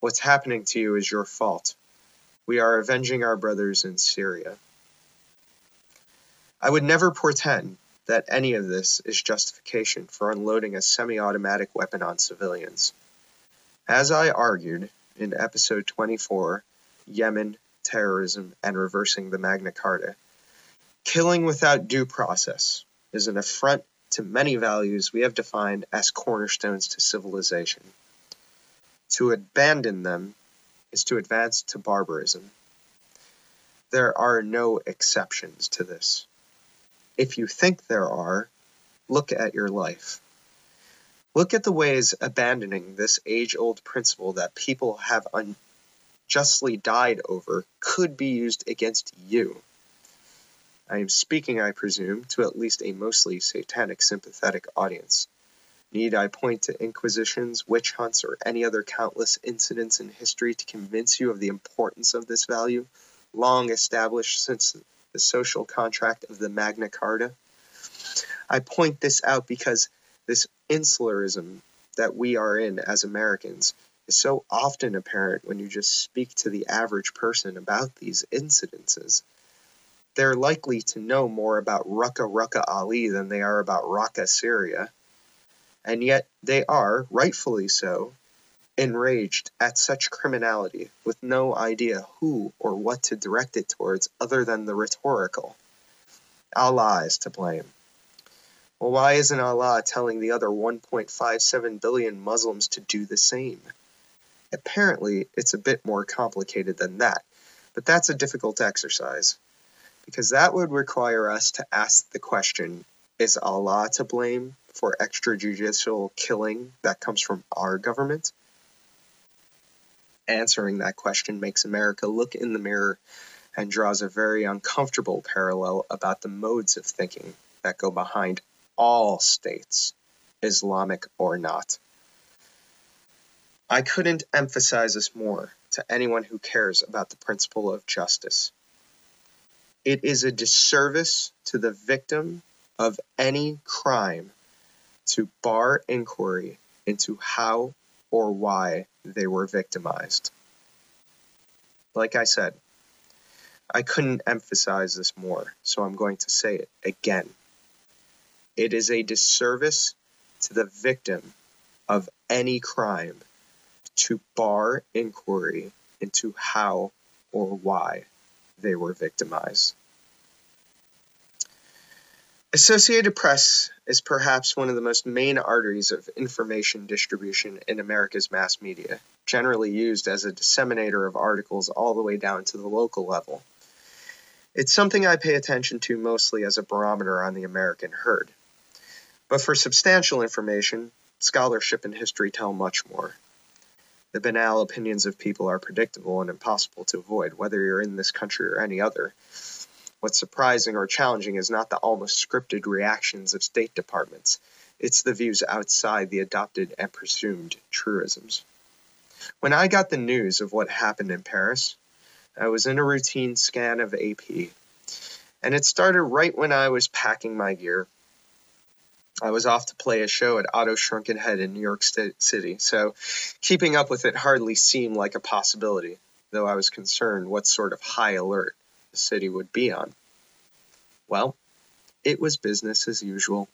What's happening to you is your fault. We are avenging our brothers in Syria. I would never portend that any of this is justification for unloading a semi automatic weapon on civilians. As I argued in episode 24, Yemen, Terrorism, and Reversing the Magna Carta, killing without due process is an affront to many values we have defined as cornerstones to civilization. To abandon them is to advance to barbarism. There are no exceptions to this. If you think there are, look at your life. Look at the ways abandoning this age old principle that people have unjustly died over could be used against you. I am speaking, I presume, to at least a mostly satanic sympathetic audience. Need I point to inquisitions, witch hunts, or any other countless incidents in history to convince you of the importance of this value, long established since the social contract of the Magna Carta? I point this out because this insularism that we are in as Americans is so often apparent when you just speak to the average person about these incidences. They're likely to know more about Rucka Rucka Ali than they are about Raqqa, Syria. And yet they are, rightfully so, enraged at such criminality with no idea who or what to direct it towards other than the rhetorical. Allah is to blame. Well, why isn't Allah telling the other 1.57 billion Muslims to do the same? Apparently, it's a bit more complicated than that, but that's a difficult exercise because that would require us to ask the question is Allah to blame for extrajudicial killing that comes from our government? Answering that question makes America look in the mirror and draws a very uncomfortable parallel about the modes of thinking that go behind all states, Islamic or not. I couldn't emphasize this more to anyone who cares about the principle of justice. It is a disservice to the victim of any crime to bar inquiry into how or why they were victimized. Like I said, I couldn't emphasize this more, so I'm going to say it again. It is a disservice to the victim of any crime to bar inquiry into how or why they were victimized. Associated Press is perhaps one of the most main arteries of information distribution in America's mass media, generally used as a disseminator of articles all the way down to the local level. It's something I pay attention to mostly as a barometer on the American herd. But for substantial information, scholarship and history tell much more. The banal opinions of people are predictable and impossible to avoid, whether you're in this country or any other. What's surprising or challenging is not the almost scripted reactions of State Departments, it's the views outside the adopted and presumed truisms. When I got the news of what happened in Paris, I was in a routine scan of AP, and it started right when I was packing my gear I was off to play a show at Otto's Shrunken Head in New York City, so keeping up with it hardly seemed like a possibility, though I was concerned what sort of high alert the city would be on. Well, it was business as usual.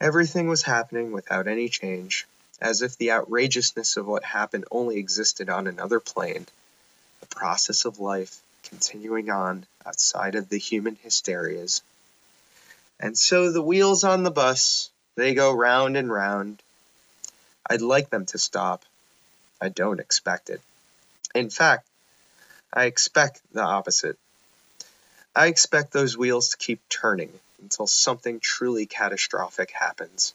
Everything was happening without any change, as if the outrageousness of what happened only existed on another plane, the process of life continuing on outside of the human hysterias and so the wheels on the bus, they go round and round. I'd like them to stop. I don't expect it. In fact, I expect the opposite. I expect those wheels to keep turning until something truly catastrophic happens.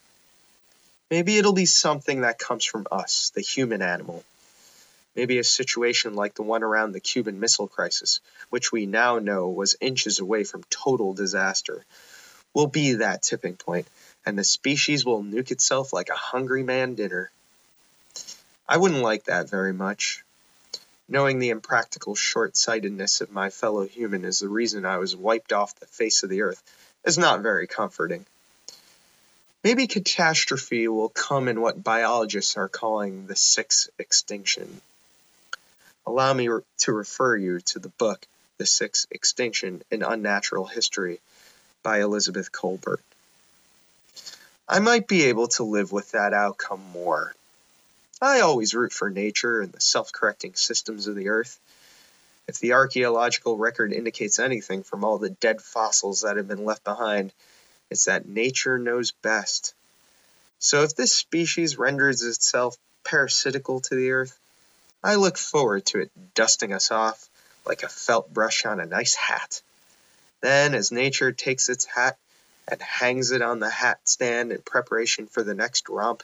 Maybe it'll be something that comes from us, the human animal. Maybe a situation like the one around the Cuban Missile Crisis, which we now know was inches away from total disaster, will be that tipping point, and the species will nuke itself like a hungry man dinner. I wouldn't like that very much. Knowing the impractical short sightedness of my fellow human is the reason I was wiped off the face of the earth is not very comforting. Maybe catastrophe will come in what biologists are calling the sixth extinction. Allow me to refer you to the book, The Sixth Extinction in Unnatural History, by Elizabeth Kolbert. I might be able to live with that outcome more. I always root for nature and the self correcting systems of the earth. If the archaeological record indicates anything from all the dead fossils that have been left behind, it's that nature knows best. So if this species renders itself parasitical to the earth, I look forward to it dusting us off like a felt brush on a nice hat. Then, as nature takes its hat and hangs it on the hat stand in preparation for the next romp,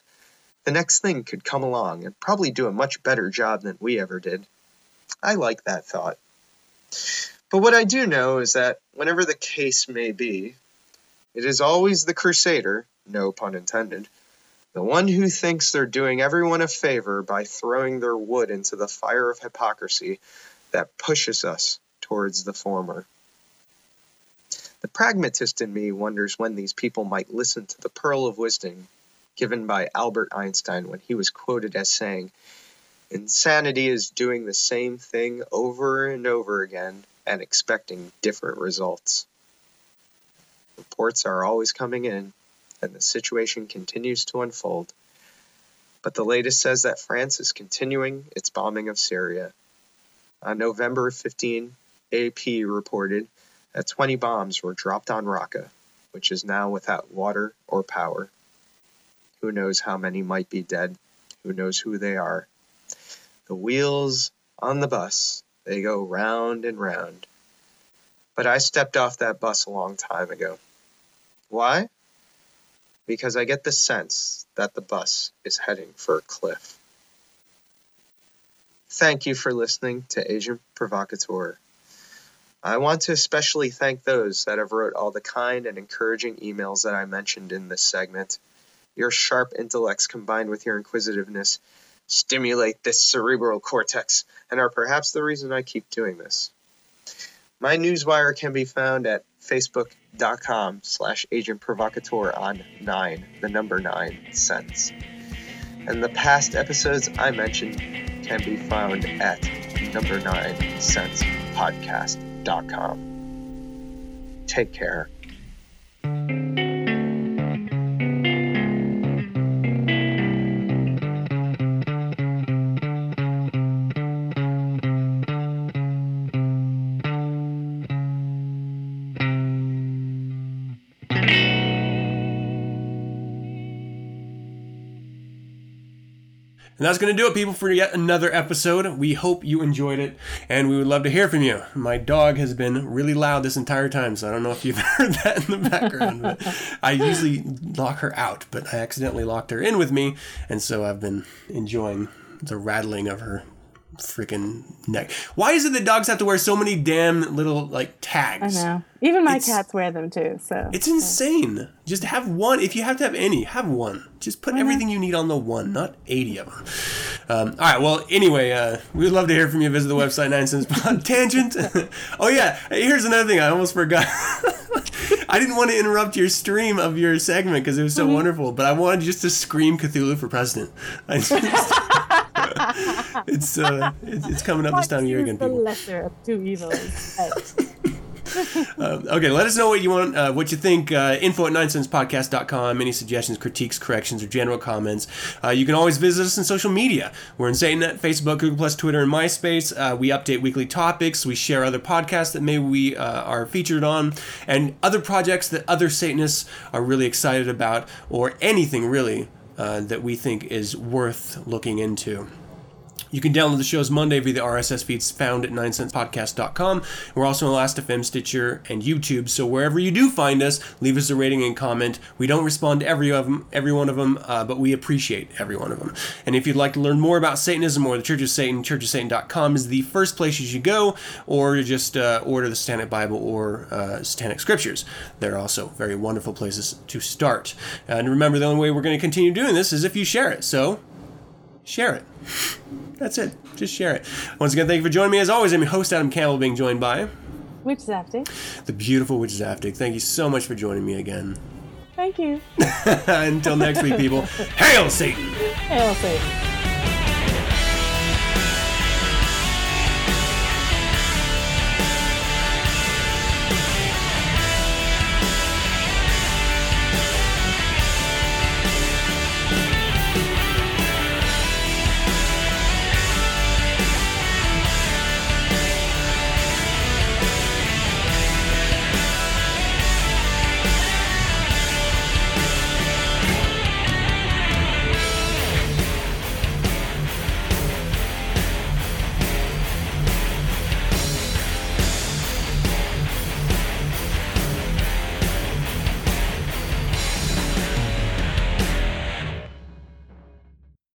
the next thing could come along and probably do a much better job than we ever did. I like that thought. But what I do know is that whenever the case may be, it is always the crusader, no pun intended, the one who thinks they're doing everyone a favor by throwing their wood into the fire of hypocrisy that pushes us towards the former. The pragmatist in me wonders when these people might listen to the pearl of wisdom given by Albert Einstein when he was quoted as saying, Insanity is doing the same thing over and over again and expecting different results. Reports are always coming in, and the situation continues to unfold. But the latest says that France is continuing its bombing of Syria. On November 15, AP reported that 20 bombs were dropped on Raqqa, which is now without water or power. Who knows how many might be dead? Who knows who they are? The wheels on the bus, they go round and round. But I stepped off that bus a long time ago. Why? Because I get the sense that the bus is heading for a cliff. Thank you for listening to Agent Provocateur. I want to especially thank those that have wrote all the kind and encouraging emails that I mentioned in this segment. Your sharp intellects combined with your inquisitiveness stimulate this cerebral cortex and are perhaps the reason I keep doing this. My newswire can be found at facebook.com slash agent provocateur on 9, the number 9sense. And the past episodes I mentioned can be found at number 9sense podcast.com. Take care. And that's going to do it, people, for yet another episode. We hope you enjoyed it, and we would love to hear from you. My dog has been really loud this entire time, so I don't know if you've heard that in the background. But I usually lock her out, but I accidentally locked her in with me, and so I've been enjoying the rattling of her freaking neck. Why is it that dogs have to wear so many damn little like tags? I know. Even my It's- cats wear them too. So It's insane. Just have one. If you have to have any, have one. Just put everything you need on the one, not 80 of them. Um, all right. Well, anyway, uh, we would love to hear from you. Visit the website, 9sense tangent. oh, yeah. Here's another thing. I almost forgot. I didn't want to interrupt your stream of your segment because it was so wonderful, but I wanted just to scream Cthulhu for president. It's, uh, it's, it's coming up this time of year again, the people. lesser of two evils. Um, okay, let us know what you want, uh, what you think. Uh, info at 9sensepodcast.com. Any suggestions, critiques, corrections, or general comments. Uh, you can always visit us on social media. We're in SatanNet, Facebook, Google Plus, Twitter, and MySpace. Uh, we update weekly topics. We share other podcasts that maybe we uh, are featured on, and other projects that other Satanists are really excited about, or anything really uh, that we think is worth looking into. You can download the shows Monday via the RSS feeds found at 9sensepodcast.com. We're also on Last.fm, Stitcher, and YouTube. So wherever you do find us, leave us a rating and comment. We don't respond to every of them, every one of them, uh, but we appreciate every one of them. And if you'd like to learn more about Satanism or the Church of Satan, churchofsatan.com is the first place you should go, or just uh, order the Satanic Bible or uh, Satanic Scriptures. They're also very wonderful places to start. And remember, the only way we're going to continue doing this is if you share it. So share it. That's it. Just share it. Once again, thank you for joining me. As always, I'm your host, Adam Campbell, being joined by is after. the beautiful Witch Zaftig. Thank you so much for joining me again. Thank you. Until next week, people, hail Satan! Hail Satan.